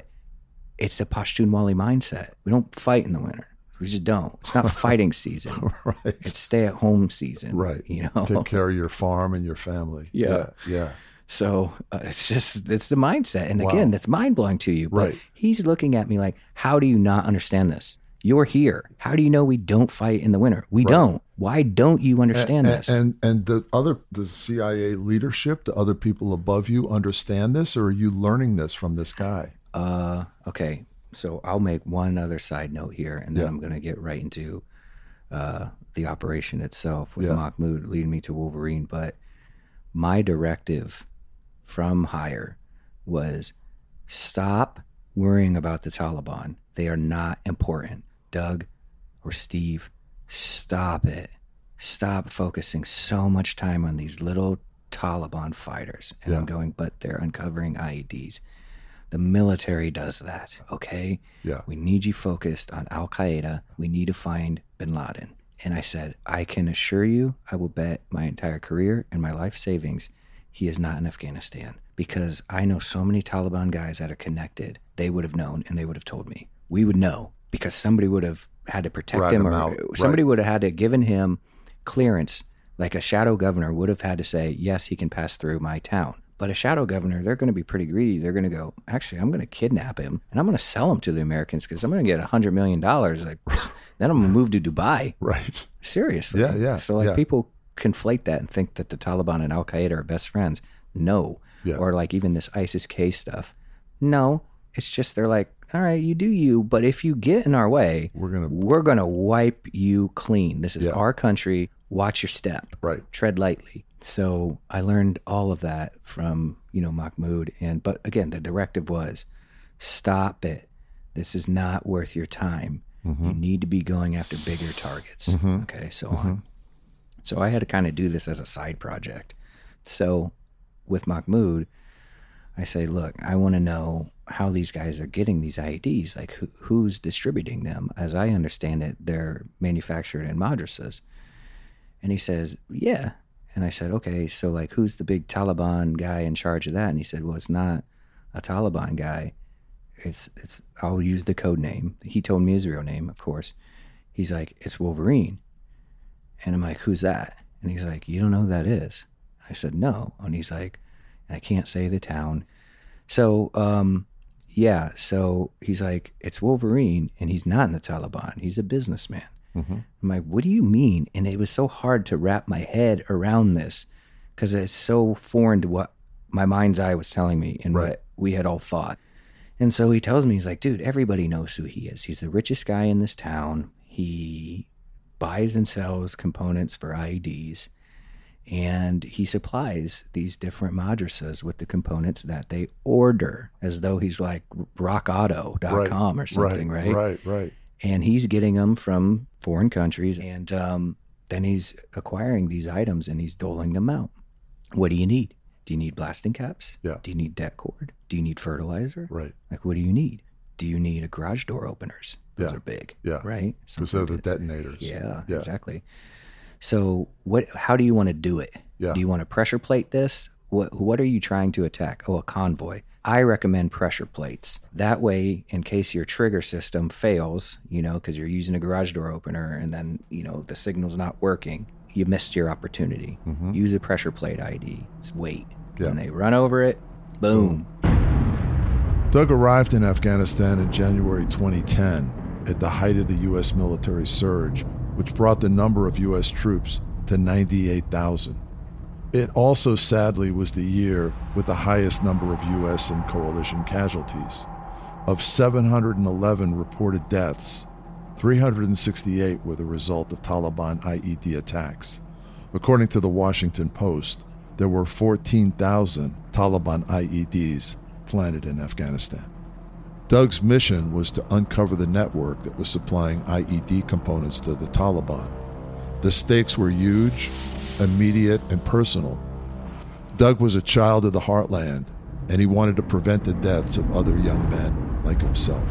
it's a Pashtunwali mindset. We don't fight in the winter. We just don't. It's not [LAUGHS] fighting season. Right. It's stay at home season. Right. You know. Take care of your farm and your family. Yeah. Yeah. yeah. So uh, it's just it's the mindset, and Wow. again, that's mind blowing to you. But Right. he's looking at me like, "How do you not understand this? You're here. How do you know we don't fight in the winter? We don't. Why don't you understand and, this? And and the other the CIA leadership, the other people above you understand this, or are you learning this from this guy? Uh, okay. So I'll make one other side note here, and then Yeah. I'm going to get right into uh, the operation itself with Yeah. Mahmoud leading me to Wolverine. But my directive from higher was stop worrying about the Taliban. They are not important. Doug or Steve, stop it. Stop focusing so much time on these little Taliban fighters. And I'm going, but they're uncovering IEDs. The military does that, okay? Yeah. We need you focused on Al Qaeda. We need to find bin Laden. And I said, I can assure you, I will bet my entire career and my life savings he is not in Afghanistan because I know so many Taliban guys that are connected. They would have known and they would have told me. We would know because somebody would have had to protect Rat him or out, uh, somebody right. would have had to given him clearance like a shadow governor would have had to say, yes, he can pass through my town. But a shadow governor, they're going to be pretty greedy. They're going to go, actually, I'm going to kidnap him and I'm going to sell him to the Americans because I'm going to get a $100 million. Like, [LAUGHS] then I'm going to move to Dubai. [LAUGHS] Right. Seriously. Yeah, yeah, So, like, yeah. people conflate that and think that the Taliban and Al Qaeda are best friends. No. Yeah. Or like even this ISIS K stuff. No. It's just they're like, all right, you do you, but if you get in our way, We're gonna- we're gonna wipe you clean. This is Yeah. our country. Watch your step. Right. Tread lightly. So I learned all of that from you know Mahmoud, and but again, the directive was, stop it. This is not worth your time. Mm-hmm. You need to be going after bigger targets. Okay, so on. So I had to kind of do this as a side project. So with Mahmoud, I say, look, I want to know how these guys are getting these IEDs. Like, who, who's distributing them? As I understand it, they're manufactured in madrasas. And he says, yeah. And I said, okay, so like, who's the big Taliban guy in charge of that? And he said, well, it's not a Taliban guy. It's it's. I'll use the code name. He told me his real name, of course. He's like, it's Wolverine. And I'm like, who's that? And he's like, you don't know who that is. I said, no. And he's like, I can't say the town. So, um, yeah. So he's like, it's Wolverine, and he's not in the Taliban. He's a businessman. I'm like, what do you mean? And it was so hard to wrap my head around this because it's so foreign to what my mind's eye was telling me and Right. what we had all thought. And so he tells me, he's like, dude, everybody knows who he is. He's the richest guy in this town. He buys and sells components for IEDs and he supplies these different madrasas with the components that they order as though he's like rockauto.com or something, right? Right. Right. and he's getting them from foreign countries and um, then he's acquiring these items and he's doling them out what do you need do you need blasting caps Yeah. do you need det cord do you need fertilizer Right. like what do you need do you need a garage door openers those Yeah. are big Yeah. right Because they're the detonators. yeah, Yeah. exactly so what how do you want to do it Yeah. do you want to pressure plate this what what are you trying to attack oh a convoy i recommend pressure plates that way in case your trigger system fails you know because you're using a garage door opener and then you know the signal's not working you missed your opportunity use a pressure plate id it's wait Mm-hmm. Yeah. and they run over it boom Doug arrived in Afghanistan in January 2010 at the height of the U.S. military surge, which brought the number of U.S. troops to 98,000. It also sadly was the year with the highest number of U.S. and coalition casualties. Of 711 reported deaths, 368 were the result of Taliban IED attacks. According to the Washington Post, there were 14,000 Taliban IEDs planted in Afghanistan. Doug's mission was to uncover the network that was supplying IED components to the Taliban. The stakes were huge, immediate, and personal. Doug was a child of the heartland, and he wanted to prevent the deaths of other young men like himself.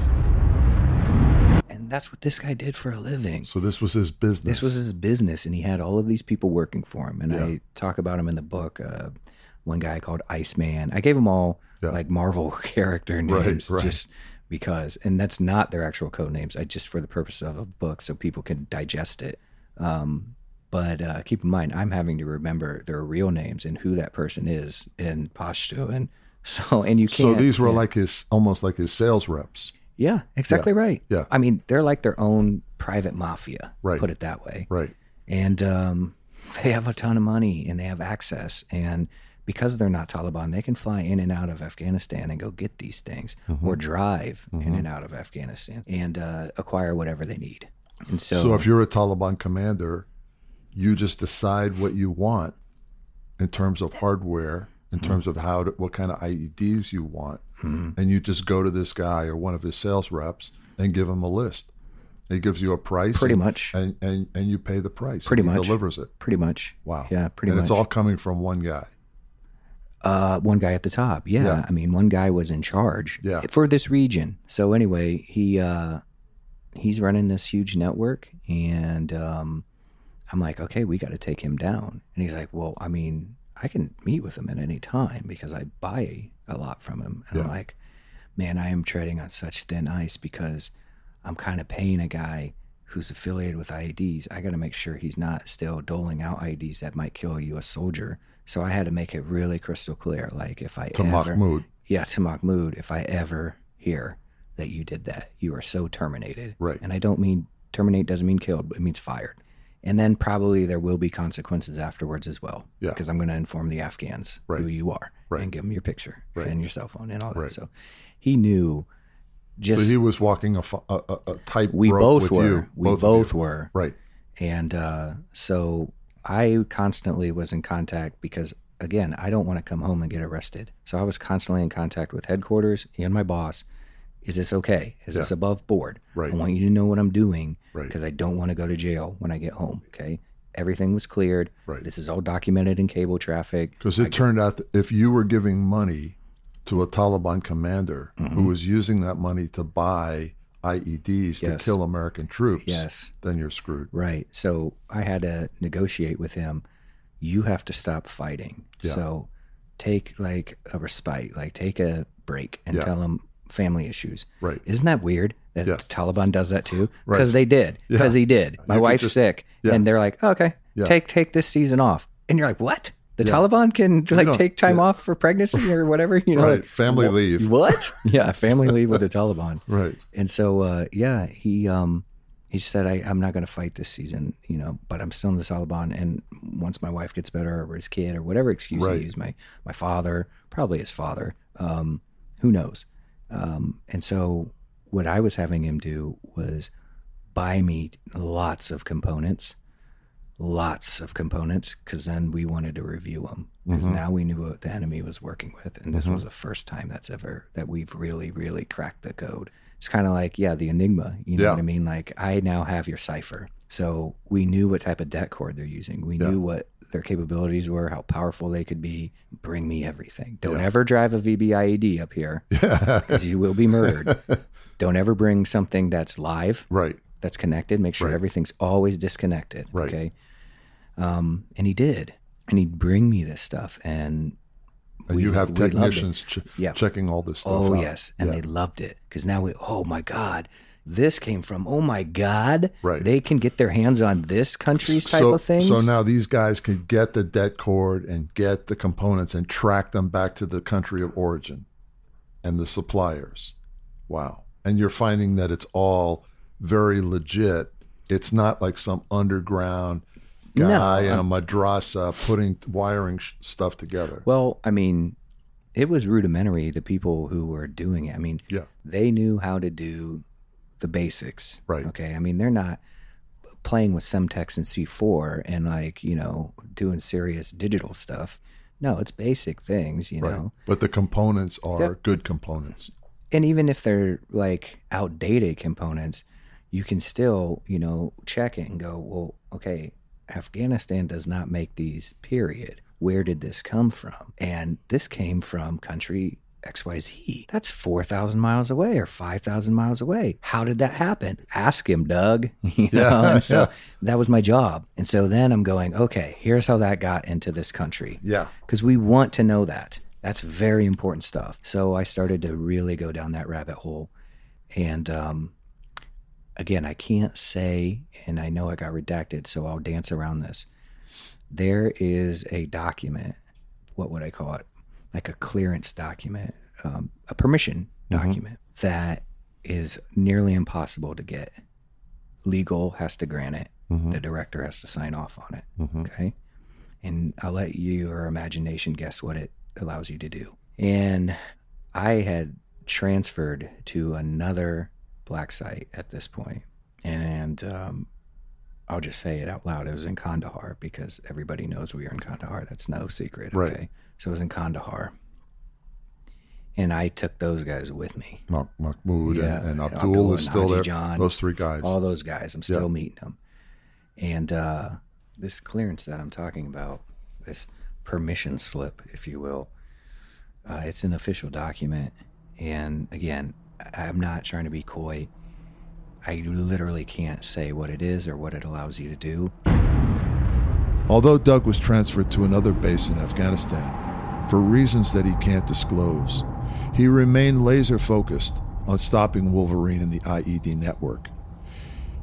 and that's what this guy did for a living So this was his business. This was his business, and he had all of these people working for him. And Yeah. I talk about him in the book. Uh, one guy called Iceman. I gave them all Yeah. like Marvel [LAUGHS] character names, right. just because. And that's not their actual code names. I just for the purpose of a book, so people can digest it. Um, but uh, keep in mind, I'm having to remember their real names and who that person is in Pashto, and [LAUGHS] so and you can't. so these were yeah. like his almost like his sales reps. yeah, exactly right. yeah. I mean, they're like their own private mafia. Right. Put it that way Right. and um, [LAUGHS] they have a ton of money and they have access and because they're not Taliban, they can fly in and out of Afghanistan and go get these things Mm-hmm. or drive in and out of Afghanistan and uh, acquire whatever they need. And so, So if you're a Taliban commander, you just decide what you want in terms of hardware, in Mm-hmm. terms of how to, what kind of IEDs you want, and you just go to this guy or one of his sales reps and give him a list. He gives you a price, Pretty and, much. and and and you pay the price. Pretty and he much. delivers it. pretty much. Wow. Yeah, pretty and much. it's all coming from one guy. Uh, one guy at the top. Yeah. Yeah. I mean, one guy was in charge Yeah. for this region. So anyway, he uh, he's running this huge network, and um, I'm like, okay, we got to take him down. And he's like, well, I mean, I can meet with him at any time because I buy a lot from him. And I'm like, man, I am treading on such thin ice because I'm kind of paying a guy who's affiliated with IEDs. I got to make sure he's not still doling out IEDs that might kill a U.S. soldier. So I had to make it really crystal clear. Like if I To ever, Mahmoud. yeah, to Mahmoud, if I ever hear that you did that, you are so terminated. Right. And I don't mean terminate doesn't mean killed, but it means fired. And then probably there will be consequences afterwards as well. Yeah. Because I'm going to inform the Afghans Right. who you are Right. and give them your picture Right. and your cell phone and all that. So he knew just So he was walking a, a, a, tight we rope both with were. you. We of both, were. Right. And uh, so I constantly was in contact because, again, I don't want to come home and get arrested. So I was constantly in contact with headquarters and my boss. Is this okay? Is this above board? Right. I want you to know what I'm doing Right. because I don't want to go to jail when I get home. Okay. Everything was cleared. Right. This is all documented in cable traffic. Because it turned out that if you were giving money to a Taliban commander Mm-hmm. who was using that money to buy IEDs to kill American troops, Yes. then you're screwed. Right. So I had to negotiate with him. You have to stop fighting. Yeah. So take like a respite, like take a break and Yeah. tell him family issues. Right. Isn't that weird that Yeah. the Taliban does that too? [LAUGHS] Right. Because they did. Because he did. My You wife's just- sick, and they're like, oh, okay, Yeah. take take this season off, and you're like, what? The Yeah. Taliban can like take time yeah. off for pregnancy or whatever, you know? Right. Family leave. What? [LAUGHS] yeah, family leave with the [LAUGHS] Taliban. Right. And so, uh, yeah, he um, he said, I, "I'm not going to fight this season, you know, but I'm still in the Taliban. And once my wife gets better, or his kid, or whatever excuse Right. he used, my my father, probably his father, um, who knows? Um, and so, what I was having him do was buy me lots of components, lots of components, because then we wanted to review them because Mm-hmm. now we knew what the enemy was working with, and this was the first time that's ever that we've really, really cracked the code. It's kind of like yeah, the Enigma. You know Yeah. what I mean? Like I now have your cipher, so we knew what type of det cord they're using. We Yeah. knew what their capabilities were, how powerful they could be. Bring me everything. Don't Yeah. ever drive a VBIED up here [LAUGHS] because you will be murdered. [LAUGHS] Don't ever bring something that's live, Right. That's connected. Make sure Right. everything's always disconnected. Right. Okay. Um, and he did, and he'd bring me this stuff, and And we- you have we loved it. technicians ch- Yeah. checking all this stuff Oh out. yes, and Yeah. they loved it because now we. Oh my God, this came from. Oh my God, Right. They can get their hands on this country's type so, of things. So now these guys can get the det cord and get the components and track them back to the country of origin and the suppliers. Wow. And you're finding that it's all very legit. It's not like some underground guy in a madrasa putting wiring sh- stuff together. Well, I mean, it was rudimentary. The people who were doing it. I mean, Yeah. they knew how to do the basics. Right. Okay. I mean, they're not playing with Semtex and C4 and like you know doing serious digital stuff. No, it's basic things. You right. know. But the components are Yep. good components. and even if they're like outdated components, you can still, you know, check it and go, well, okay, Afghanistan does not make these, period. Where did this come from? And this came from country XYZ. That's 4,000 miles away or 5,000 miles away. How did that happen? Ask him, Doug. [LAUGHS] You know? Yeah, so yeah. that was my job. And so then I'm going, okay, here's how that got into this country Yeah. because we want to know that. That's very important stuff. So I started to really go down that rabbit hole. And um, again, I can't say, and I know I got redacted, so I'll dance around this. There is a document, what would I call it? Like a clearance document, um, a permission mm-hmm. document that is nearly impossible to get. Legal has to grant it. Mm-hmm. The director has to sign off on it. Mm-hmm. Okay. And I'll let your imagination guess what it allows you to do. And I had transferred to another black site at this point, and um, I'll just say it out loud. It was in Kandahar because everybody knows we are in Kandahar. That's no secret. Right. So it was in Kandahar. And I took those guys with me. Mah- Mahmoud Yeah, and, and Abdul, Abdul is and still Haji there. John. Those three guys. All those guys. I'm still Yeah. meeting them. And uh, this clearance that I'm talking about, this permission slip, if you will, uh, it's an official document. And again, I'm not trying to be coy. I literally can't say what it is or what it allows you to do. Although Doug was transferred to another base in Afghanistan, for reasons that he can't disclose, he remained laser focused on stopping Wolverine and the IED network.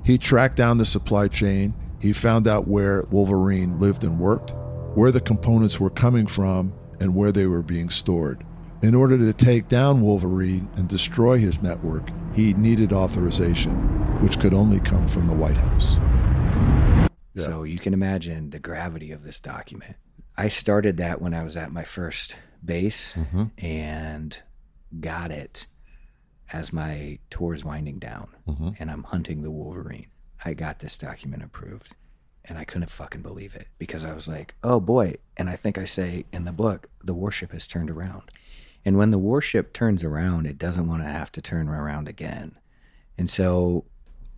He tracked down the supply chain, he found out where Wolverine lived and worked, where the components were coming from, and where they were being stored. In order to take down Wolverine and destroy his network, he needed authorization, which could only come from the White House. Yeah. So you can imagine the gravity of this document. I started that when I was at my first base mm-hmm. and got it as my tour's winding down mm-hmm. and I'm hunting the Wolverine. I got this document approved and I couldn't fucking believe it because I was like, oh boy. And I think I say in the book, the warship has turned around. And when the warship turns around, it doesn't want to have to turn around again. And so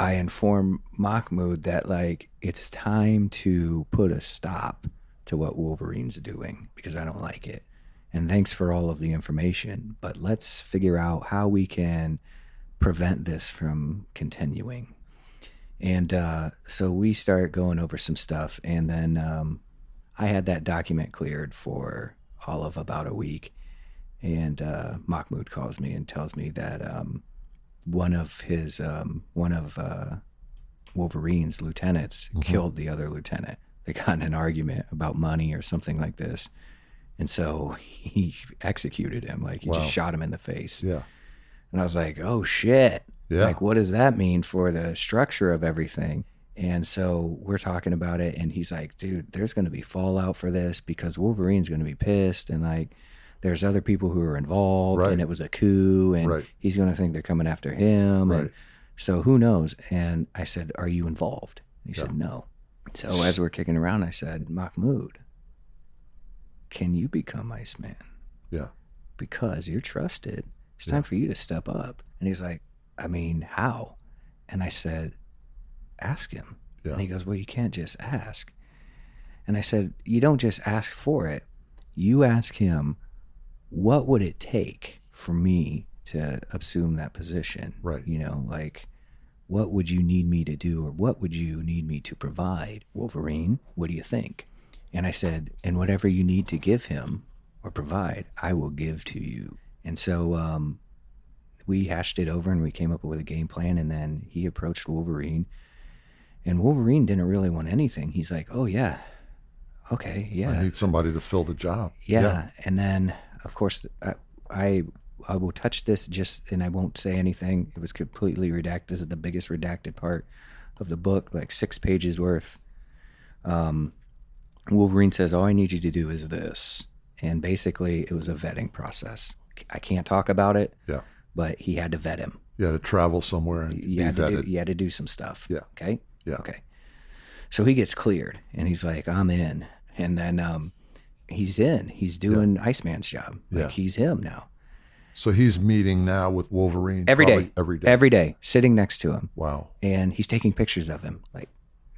I inform Mahmoud that like it's time to put a stop to what Wolverine's doing because I don't like it. And thanks for all of the information, but let's figure out how we can prevent this from continuing. And uh, so we start going over some stuff, and then um, I had that document cleared for all of about a week. And uh, Mahmoud calls me and tells me that um, one of his um, one of uh, Wolverine's lieutenants killed the other lieutenant. They got in an argument about money or something like this, and so he executed him. Like he Wow. just shot him in the face. Yeah. And I was like, oh shit. Yeah. Like, what does that mean for the structure of everything? And so we're talking about it, and he's like, dude, there's going to be fallout for this because Wolverine's going to be pissed, and like, there's other people who are involved, Right. and it was a coup, and Right. he's going to think they're coming after him. Right. And so who knows? And I said, are you involved? He said, no. So as we're kicking around, I said, Mahmoud, can you become Iceman? Yeah. because you're trusted. It's time for you to step up. And he's like, I mean, how? And I said, ask him. Yeah. And he goes, Well, you can't just ask. And I said, You don't just ask for it. You ask him, What would it take for me to assume that position? Right. You know, like, what would you need me to do or what would you need me to provide? Wolverine, what do you think? And I said, And whatever you need to give him or provide, I will give to you. And so um, we hashed it over and we came up with a game plan. And then he approached Wolverine. And Wolverine didn't really want anything. He's like, oh, yeah. Okay. Yeah. I need somebody to fill the job. Yeah. And then, of course, I, I I will touch this just, and I won't say anything. It was completely redacted. This is the biggest redacted part of the book, like six pages worth. Um, Wolverine says, "All I need you to do is this," and basically, it was a vetting process. I can't talk about it, Yeah. but he had to vet him. You had to travel somewhere and You be had to do, vetted. you had to do some stuff. Yeah. Okay. Yeah. Okay. So he gets cleared, and he's like, "I'm in," and then um, he's in. He's doing Iceman's job. Like Yeah. he's him now. So he's meeting now with Wolverine every day, every day, every day, sitting next to him, wow. and he's taking pictures of him, like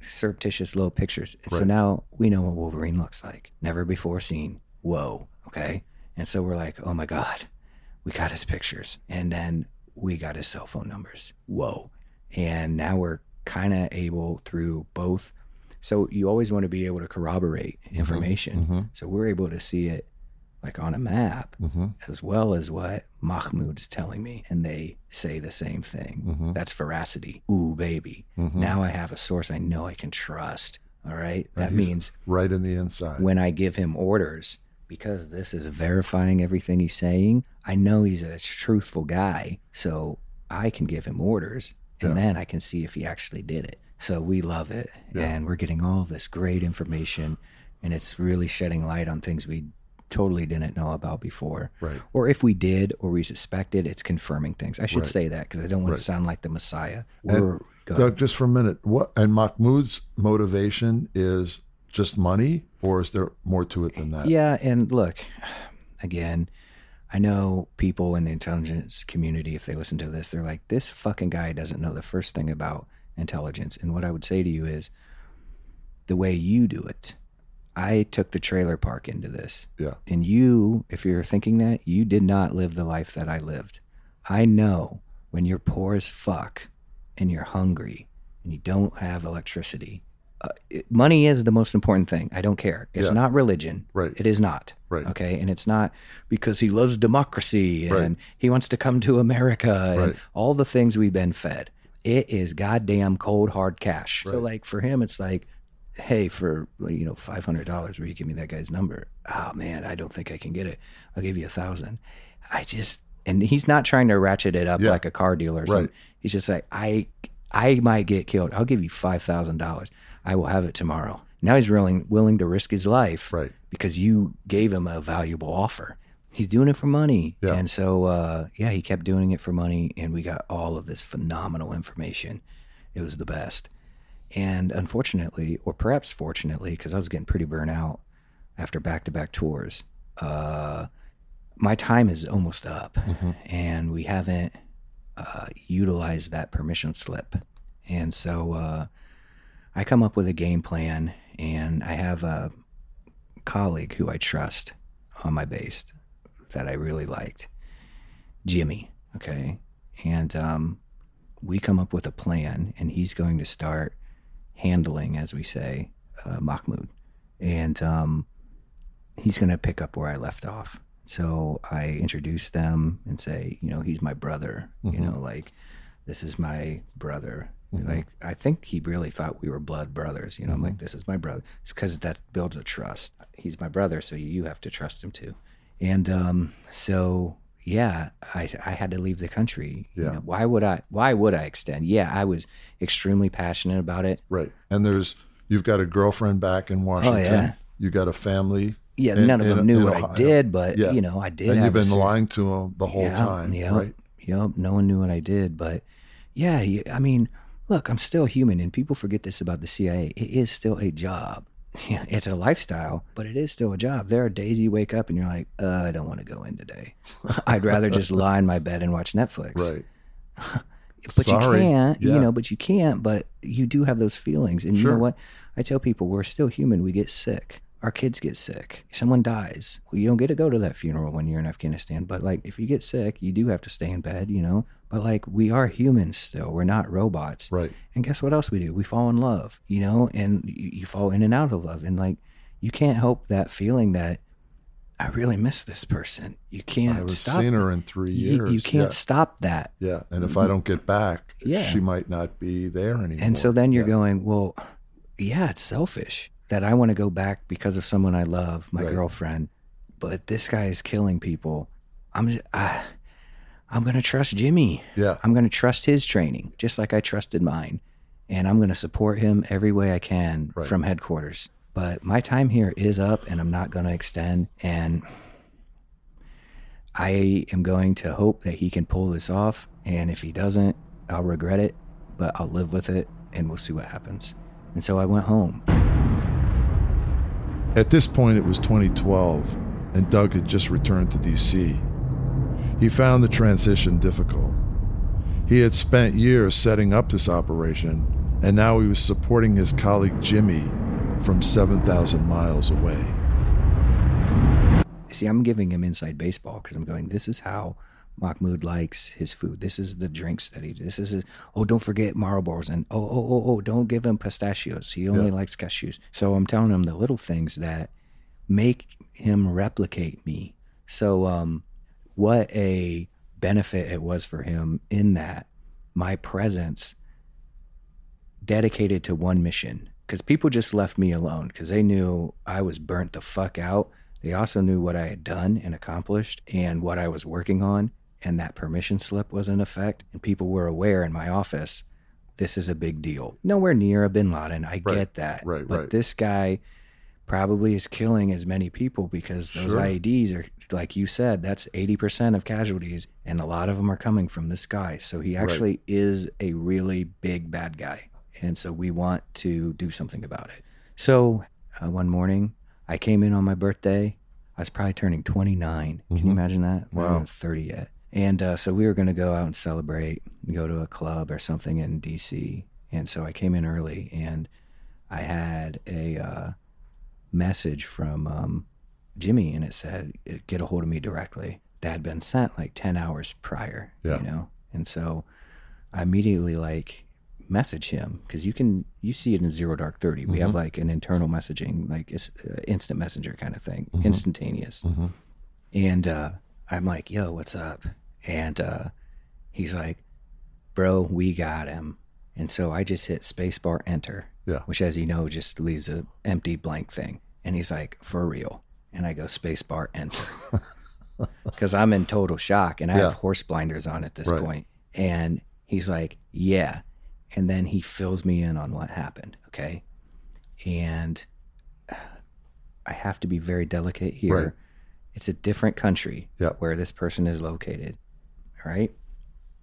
surreptitious little pictures. And So now we know what Wolverine looks like, never before seen. Whoa, okay. And so we're like, oh my god, we got his pictures, and then we got his cell phone numbers. Whoa, and now we're kind of able through both. So you always want to be able to corroborate mm-hmm, information. Mm-hmm. So we're able to see it like on a map hmm as well as what Mahmoud is telling me, and they say the same thing. Mm-hmm. That's veracity. Ooh, baby. Now I have a source I know I can trust. All right. That he's- means Right in the inside. when I give him orders, because this is verifying everything he's saying, I know he's a truthful guy. So I can give him orders and Yeah. then I can see if he actually did it. So we love it. Yeah. And we're getting all this great information and it's really shedding light on things we totally didn't know about before. Right. Or if we did or we suspected, it's confirming things. I should Right. say that because I don't want Right. to sound like the Messiah. We're. Doug, just for a minute, what and Mahmoud's motivation is just money, or is there more to it than that? Yeah, and look, again, I know people in the intelligence community, if they listen to this, they're like, this fucking guy doesn't know the first thing about intelligence. And what I would say to you is the way you do it. I took the trailer park into this. Yeah. And you, if you're thinking that, you did not live the life that I lived. I know when you're poor as fuck and you're hungry and you don't have electricity, uh, it, money is the most important thing. I don't care. It's Yeah. not religion. Right. It is not. Right. Okay. And it's not because he loves democracy and Right. he wants to come to America and Right. all the things we've been fed. It is goddamn cold hard cash. So like for him, it's like, hey, for you know five hundred dollars, will you give me that guy's number? Oh man, I don't think I can get it. I'll give you a thousand. I just and he's not trying to ratchet it up Yeah. like a car dealer or. Right. He's just like, I I might get killed. I'll give you five thousand dollars. I will have it tomorrow. Now he's willing willing to risk his life Right. because you gave him a valuable offer. He's doing it for money. Yeah. And so uh, yeah, he kept doing it for money and we got all of this phenomenal information. It was the best. And unfortunately, or perhaps fortunately, because I was getting pretty burnt out after back to back tours, uh, my time is almost up and we haven't uh, utilized that permission slip. And so uh, I come up with a game plan and I have a colleague who I trust on my base that I really liked, Jimmy. Okay. And um, we come up with a plan and he's going to start handling, as we say, uh, Mahmoud. And um, he's going to pick up where I left off. So I introduce them and say, you know, he's my brother. You know, like this is my brother. Like I think he really thought we were blood brothers. You know, I'm like, this is my brother. It's because that builds a trust. He's my brother, so you have to trust him too. And um, so yeah, I I had to leave the country. You Yeah. know, why would I? Why would I extend? Yeah, I was extremely passionate about it. Right. And there's you've got a girlfriend back in Washington. Oh, yeah. You got a family. Yeah, in- none of in- them knew what I did, but Yeah. you know, I did. And you've been lying to them the whole yeah, time, Yep, right? Yep. No one knew what I did, but yeah, I mean, look, I'm still human, and people forget this about the CIA. It is still a job. Yeah, [LAUGHS] it's a lifestyle, but it is still a job. There are days you wake up and you're like, uh, I don't want to go in today. [LAUGHS] I'd rather just [LAUGHS] lie in my bed and watch Netflix. Right. But Sorry. you can't, Yeah. you know, but you can't, but you do have those feelings. And you know what? I tell people we're still human. We get sick. Our kids get sick. Someone dies. Well, you don't get to go to that funeral when you're in Afghanistan. But like, if you get sick, you do have to stay in bed, you know? But like, we are humans still. We're not robots. Right. And guess what else we do? We fall in love, you know, and you, you fall in and out of love. And like, you can't help that feeling that I really miss this person. You can't I haven't stop. seen her in three you, years. you can't Yeah. stop that. Yeah. And if I don't get back, Yeah. she might not be there anymore. And so then you're Yeah. going, well, yeah, it's selfish that I want to go back because of someone I love, my Right. girlfriend, but this guy is killing people. I'm just, I, ah, I'm going to trust Jimmy. Yeah. I'm going to trust his training just like I trusted mine. And I'm going to support him every way I can Right. from headquarters. But my time here is up and I'm not going to extend. And I am going to hope that he can pull this off. And if he doesn't, I'll regret it, but I'll live with it and we'll see what happens. And so I went home. At this point, it was 2012, and Doug had just returned to D.C. He found the transition difficult. He had spent years setting up this operation, and now he was supporting his colleague Jimmy from 7,000 miles away. See, I'm giving him inside baseball because I'm going, this is how Mahmoud likes his food. This is the drinks that he This is, his, oh, don't forget Marlboros. And oh, oh, oh, oh, don't give him pistachios. He only Yeah. likes cashews. So I'm telling him the little things that make him replicate me. So, um, what a benefit it was for him in that my presence dedicated to one mission because people just left me alone because they knew I was burnt the fuck out. They also knew what I had done and accomplished and what I was working on, and that permission slip was in effect. And people were aware in my office this is a big deal. Nowhere near a bin Laden. I Right, get that. right, but right. this guy probably is killing as many people because those Sure. IEDs are, like you said, that's 80% of casualties, and a lot of them are coming from this guy. So he actually is a really big bad guy. And so we want to do something about it. So uh, one morning, I came in on my birthday. I was probably turning 29. Can you imagine that? Wow. wasn't 30 yet. And uh, so we were going to go out and celebrate, go to a club or something in DC. And so I came in early and I had a uh, message from um, Jimmy and it said, get a hold of me directly. That had been sent like 10 hours prior, Yeah. you know? And so I immediately like message him because you can, you see it in Zero Dark 30. We have like an internal messaging, like it's, uh, instant messenger kind of thing, instantaneous. And uh, I'm like, yo, what's up? And uh, he's like, bro, we got him. And so I just hit spacebar enter, Yeah. which, as you know, just leaves a empty blank thing. And he's like, for real. And I go spacebar enter [LAUGHS] because I'm in total shock and I Yeah. have horse blinders on at this Right. point. And he's like, yeah. And then he fills me in on what happened. Okay. And [SIGHS] I have to be very delicate here. Right. It's a different country Yep. where this person is located. All right.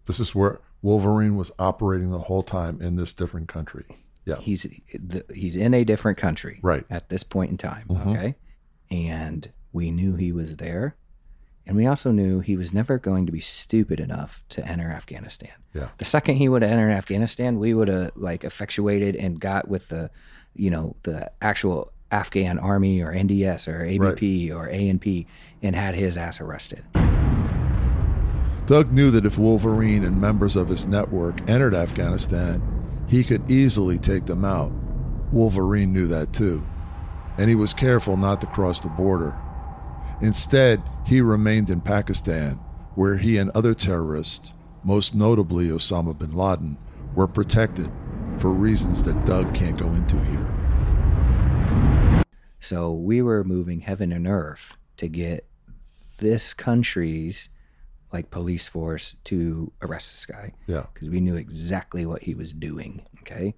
This is where Wolverine was operating the whole time in this different country. Yeah. He's the, he's in a different country Right. at this point in time. Mhm. Okay. And we knew he was there. And we also knew he was never going to be stupid enough to enter Afghanistan. Yeah. The second he would have entered Afghanistan, we would have like effectuated and got with the, you know, the actual Afghan army or NDS or ABP or ANP and had his ass arrested. Doug knew that if Wolverine and members of his network entered Afghanistan, he could easily take them out. Wolverine knew that too, and he was careful not to cross the border. Instead, he remained in Pakistan, where he and other terrorists, most notably Osama bin Laden, were protected for reasons that Doug can't go into here. So we were moving heaven and earth to get this country's like police force to arrest this guy Yeah. because we knew exactly what he was doing. Okay.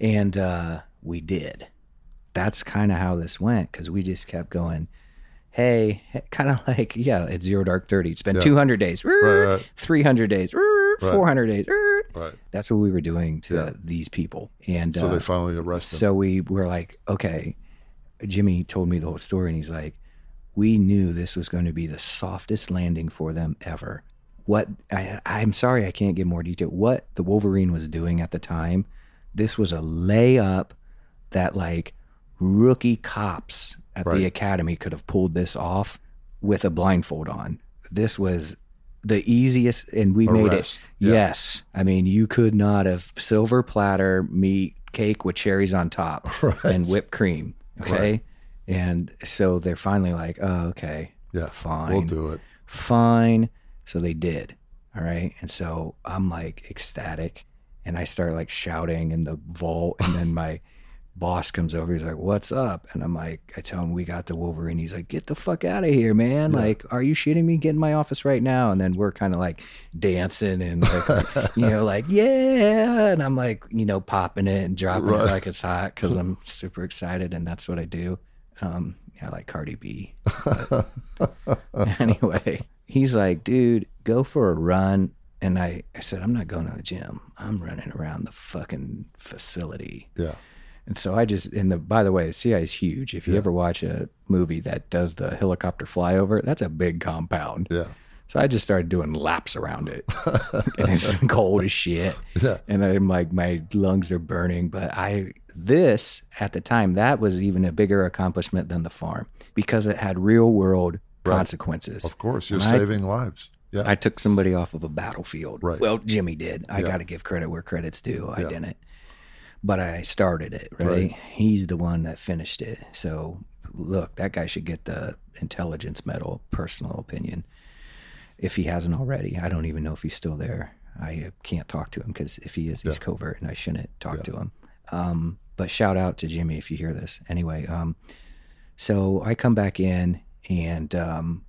And uh, we did. That's kind of how this went because we just kept going, hey, [LAUGHS] kind of like, yeah, it's zero dark 30. It's been Yeah. 200 days, right. 300 days, 400 days. Right. That's what we were doing to Yeah. these people. And So uh, they finally arrested so we were like, okay. Jimmy told me the whole story, and he's like, we knew this was going to be the softest landing for them ever. What I, I'm sorry, I can't give more detail. What the Wolverine was doing at the time, this was a layup that like rookie cops at Right. the academy could have pulled this off with a blindfold on. This was the easiest, and we made it. Yeah. Yes, I mean you could not have silver platter meat cake with cherries on top [LAUGHS] and whipped cream. Okay, Right. and so they're finally like, oh, okay, Yeah. fine, We'll do it. fine. So they did. All right. And so I'm like ecstatic and I start like shouting in the vault. And then my boss comes over. He's like, What's up? And I'm like, I tell him we got the Wolverine. He's like, Get the fuck out of here, man. Like, are you shitting me? Get in my office right now. And then we're kind of like dancing and like, [LAUGHS] you know, like, yeah. And I'm like, you know, popping it and dropping Right. it like it's hot because I'm [LAUGHS] super excited. And that's what I do. Um, I like Cardi B. [LAUGHS] anyway, he's like, dude, go for a run. And I, I said, I'm not going to the gym. I'm running around the fucking facility. Yeah. And so I just, and the, by the way, the CIA is huge. If you Yeah. ever watch a movie that does the helicopter flyover, that's a big compound. Yeah. So I just started doing laps around it. [LAUGHS] and it's cold as shit. Yeah. And I'm like, my lungs are burning. But I, this at the time, that was even a bigger accomplishment than the farm because it had real world Right. consequences. Of course. You're And I- saving lives. Yeah. I took somebody off of a battlefield. Right. Well, Jimmy did. I Yeah. got to give credit where credit's due. I Yeah. didn't. But I started it, right? Right. He's the one that finished it. So, look, that guy should get the intelligence medal, personal opinion, if he hasn't already. I don't even know if he's still there. I can't talk to him because if he is, he's Yeah. covert and I shouldn't talk Yeah. to him. Um, but shout out to Jimmy if you hear this. Anyway, um, so I come back in and um,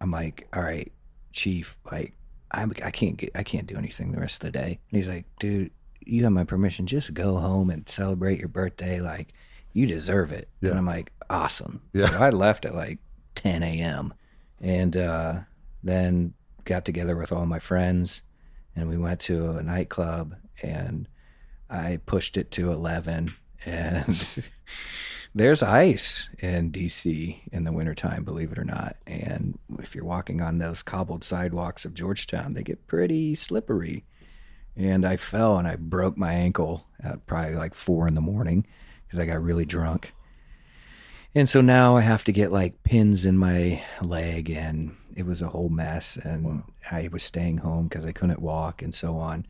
I'm like, all right, chief, like, I, I can't get, I can't do anything the rest of the day. And he's like, dude, you have my permission. Just go home and celebrate your birthday. Like, you deserve it. Yeah. And I'm like, awesome. Yeah. So I left at like 10 a.m. and uh, then got together with all my friends and we went to a nightclub and I pushed it to 11 and [LAUGHS] there's ice in DC in the wintertime, believe it or not. And if you're walking on those cobbled sidewalks of Georgetown, they get pretty slippery. And I fell and I broke my ankle at probably like four in the morning because I got really drunk. And so now I have to get like pins in my leg, and it was a whole mess. And I was staying home because I couldn't walk and so on.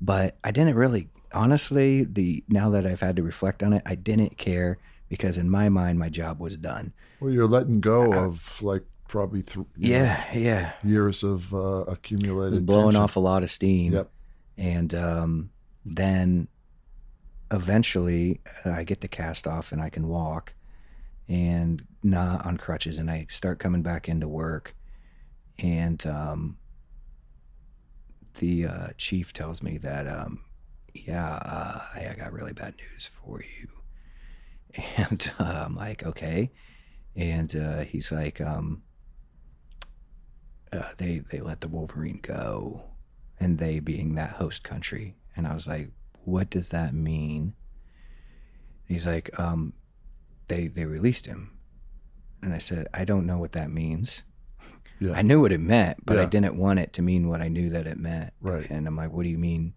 But I didn't really, honestly, the now that I've had to reflect on it, I didn't care because in my mind, my job was done. Well, you're letting go of like probably th- you know, Yeah, yeah. years of uh, accumulated. blowing tension. off a lot of steam. Yep. And um, then eventually uh, I get the cast off and I can walk and not on crutches and I start coming back into work. And um, the uh, chief tells me that, um, yeah, uh, I, got really bad news for you. [LAUGHS] And uh, I'm like, okay. And uh, he's like, um, uh, they they let the Wolverine go, and they being that host country. And I was like, what does that mean? He's like, um, they they released him, and I said, I don't know what that means. Yeah. I knew what it meant, but I didn't want it to mean what I knew that it meant. Right. And I'm like, what do you mean?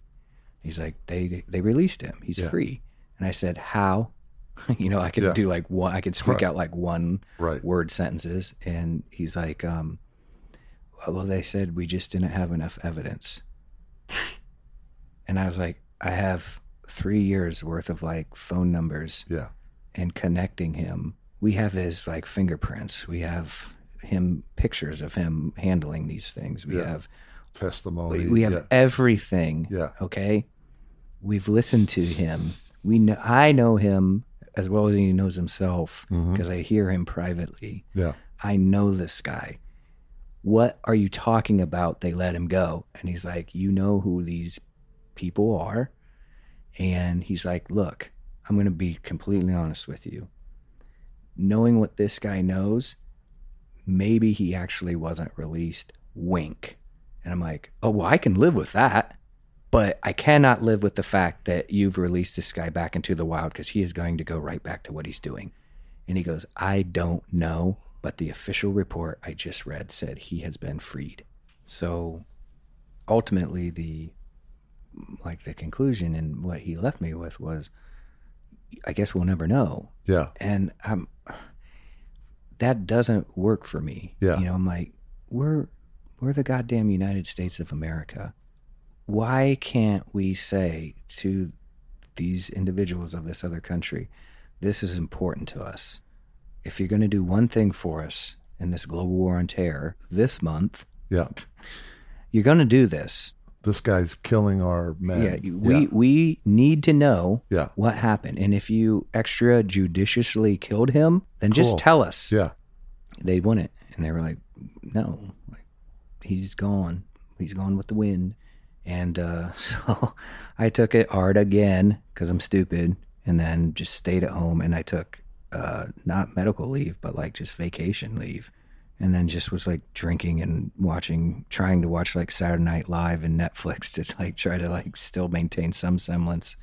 He's like, they they released him. He's Yeah. free. And I said, how? [LAUGHS] you know, I could Yeah. do like one. I could speak Right. out like one Right. word sentences. And he's like, um, well, they said we just didn't have enough evidence. And I was like, I have three years worth of like phone numbers Yeah. and connecting him. We have his like fingerprints. We have him pictures of him handling these things. We Yeah. have Testimony. we, we have Yeah. everything. Yeah. Okay. We've listened to him. We know I know him as well as he knows himself mm-hmm. because I hear him privately. Yeah. I know this guy. What are you talking about? They let him go. And he's like, You know who these people are? And he's like, Look, I'm going to be completely honest with you. Knowing what this guy knows, maybe he actually wasn't released. Wink. And I'm like, Oh, well, I can live with that. But I cannot live with the fact that you've released this guy back into the wild because he is going to go right back to what he's doing. And he goes, I don't know, but the official report I just read said he has been freed. So ultimately the like the conclusion and what he left me with was I guess we'll never know. Yeah. And um that doesn't work for me. Yeah. You know, I'm like, we're we're the goddamn United States of America. Why can't we say to these individuals of this other country, this is important to us. If you're going to do one thing for us in this global war on terror this month, Yeah. you're going to do this. This guy's killing our men. Yeah, we we need to know Yeah. what happened, and if you extrajudiciously killed him, then just tell us. Yeah. They wouldn't, and they were like, "No, like, he's gone. He's gone with the wind." And uh, [LAUGHS] so I took it hard again because I'm stupid, and then just stayed at home. And I took uh, not medical leave, but like just vacation leave, and then just was like drinking and watching, trying to watch like Saturday Night Live and Netflix [LAUGHS] to like try to like still maintain some semblance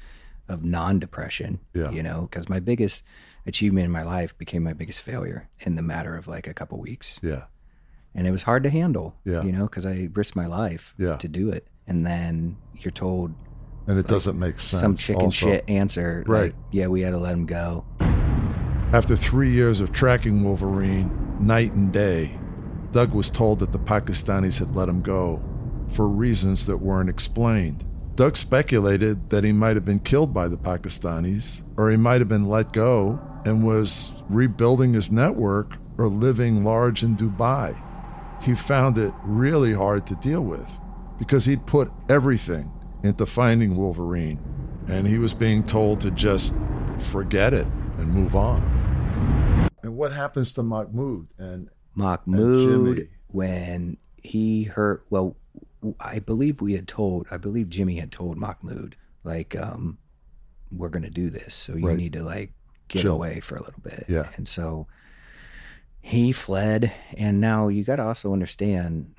of non-depression. Yeah. You know, because my biggest achievement in my life became my biggest failure in the matter of like a couple weeks Yeah. and it was hard to handle. Yeah. You know, because I risked my life Yeah. to do it, and then you're told And it doesn't make sense. some chicken also. shit answer, Right. Like, yeah, we had to let him go. After three years of tracking Wolverine night and day, Doug was told that the Pakistanis had let him go for reasons that weren't explained. Doug speculated that he might have been killed by the Pakistanis, or he might have been let go and was rebuilding his network or living large in Dubai. He found it really hard to deal with because he'd put everything into finding Wolverine, and he was being told to just forget it and move on. And what happens to Mahmoud? And Mahmoud, Jimmy. when he heard, well, I believe we had told, I believe Jimmy had told Mahmoud, like, um, we're going to do this. So you Right. need to like get Chill. away for a little bit. Yeah. And so he fled. And now you got to also understand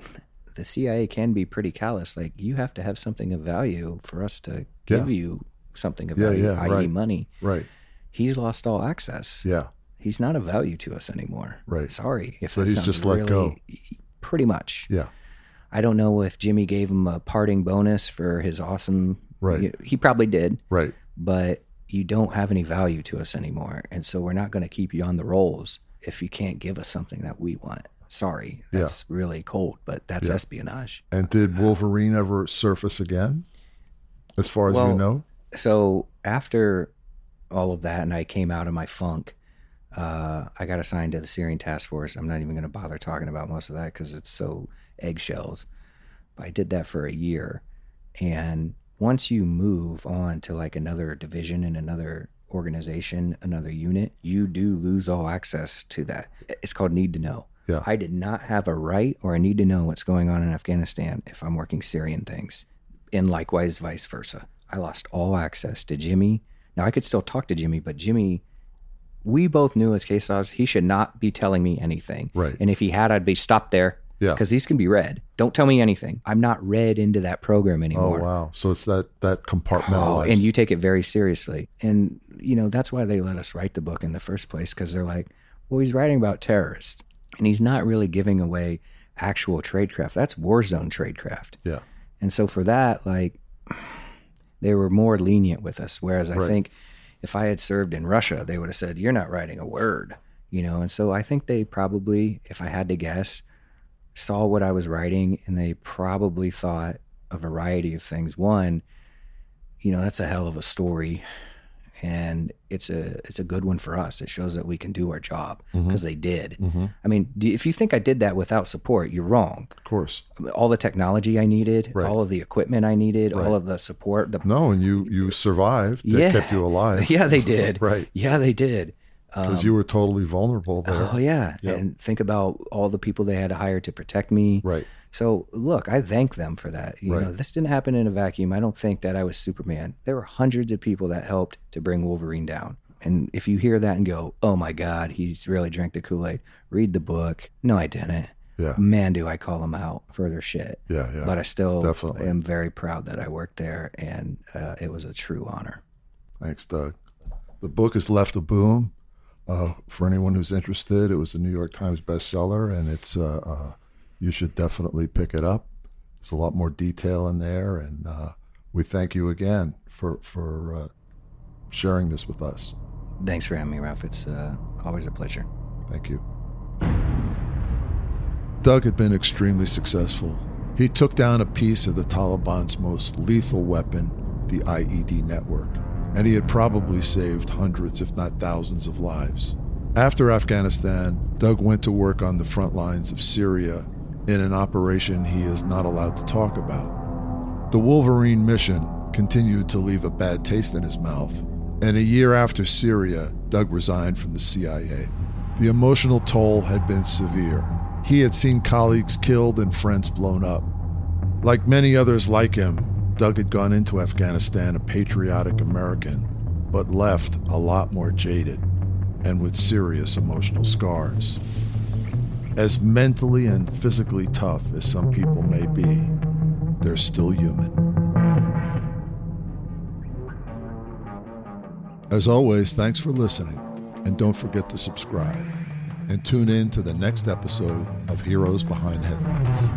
the CIA can be pretty callous. Like you have to have something of value for us to give Yeah. you something of Yeah, value, yeah, i.e., right. money. Right. He's lost all access. Yeah. He's not of value to us anymore. Right. Sorry. If So he's just let really- go. Pretty much. Yeah. I don't know if Jimmy gave him a parting bonus for his awesome. Right. He probably did, Right. but you don't have any value to us anymore, and so we're not going to keep you on the rolls if you can't give us something that we want. Sorry, Yeah. that's really cold, but that's Yeah. espionage. And did Wolverine ever surface again? As far as you Well, know? So after all of that, and I came out of my funk, uh, I got assigned to the Syrian task force. I'm not even going to bother talking about most of that because it's so eggshells. But I did that for a year, and once you move on to like another division in another organization, another unit, you do lose all access to that. It's called need to know. Yeah. I did not have a right or a need to know what's going on in Afghanistan if I'm working Syrian things, and likewise vice versa. I lost all access to Jimmy. Now I could still talk to Jimmy, but Jimmy, we both knew as case laws he should not be telling me anything. Right. And if he had, I'd be stopped there. Yeah. Because these can be read. Don't tell me anything. I'm not read into that program oh, anymore. Oh wow! So it's that that compartmentalized. Oh, and you take it very seriously. And, you know, that's why they let us write the book in the first place because they're like, well, he's writing about terrorists and he's not really giving away actual tradecraft. That's war zone tradecraft. yeah, And so for that, like, [SIGHS] they were more lenient with us. Whereas I Right. think if I had served in Russia, they would have said, you're not writing a word, you know? And so I think they probably, if I had to guess, saw what I was writing and they probably thought a variety of things. One, you know, that's a hell of a story. And it's a it's a good one for us. It shows that we can do our job mm-hmm. because they did. Mm-hmm. I mean, if you think I did that without support, you're wrong of course. all the technology I needed, Right. all of the equipment I needed, Right. all of the support. The No, and you you survived. They Yeah. kept you alive. [LAUGHS] yeah, they [LAUGHS] did. Right. Yeah, they did. Because um, you were totally vulnerable there. Oh yeah. Yep. and think about all the people they had to hire to protect me. Right. So look, I thank them for that. You Right. know, this didn't happen in a vacuum. I don't think that I was Superman. There were hundreds of people that helped to bring Wolverine down. And if you hear that and go, "Oh my God, he's really drank the Kool Aid," read the book. No, I didn't. Yeah. Man, do I call him out for their shit. Yeah. Yeah. but I still definitely. am very proud that I worked there, and uh, it was a true honor. Thanks, Doug. The book is Left of Boom. Uh, for anyone who's interested, it was a New York Times bestseller, and it's uh, uh, you should definitely pick it up. There's a lot more detail in there, and uh, we thank you again for for uh, sharing this with us. Thanks for having me, Ralph. It's uh, always a pleasure. Thank you. Doug had been extremely successful. He took down a piece of the Taliban's most lethal weapon, the IED network, and he had probably saved hundreds, if not thousands, of lives. After Afghanistan, Doug went to work on the front lines of Syria in an operation he is not allowed to talk about. The Wolverine mission continued to leave a bad taste in his mouth, and a year after Syria, Doug resigned from the CIA. The emotional toll had been severe. He had seen colleagues killed and friends blown up. Like many others like him, Doug had gone into Afghanistan a patriotic American, but left a lot more jaded and with serious emotional scars. As mentally and physically tough as some people may be, they're still human. As always, thanks for listening, and don't forget to subscribe. And tune in to the next episode of Heroes Behind Headlines.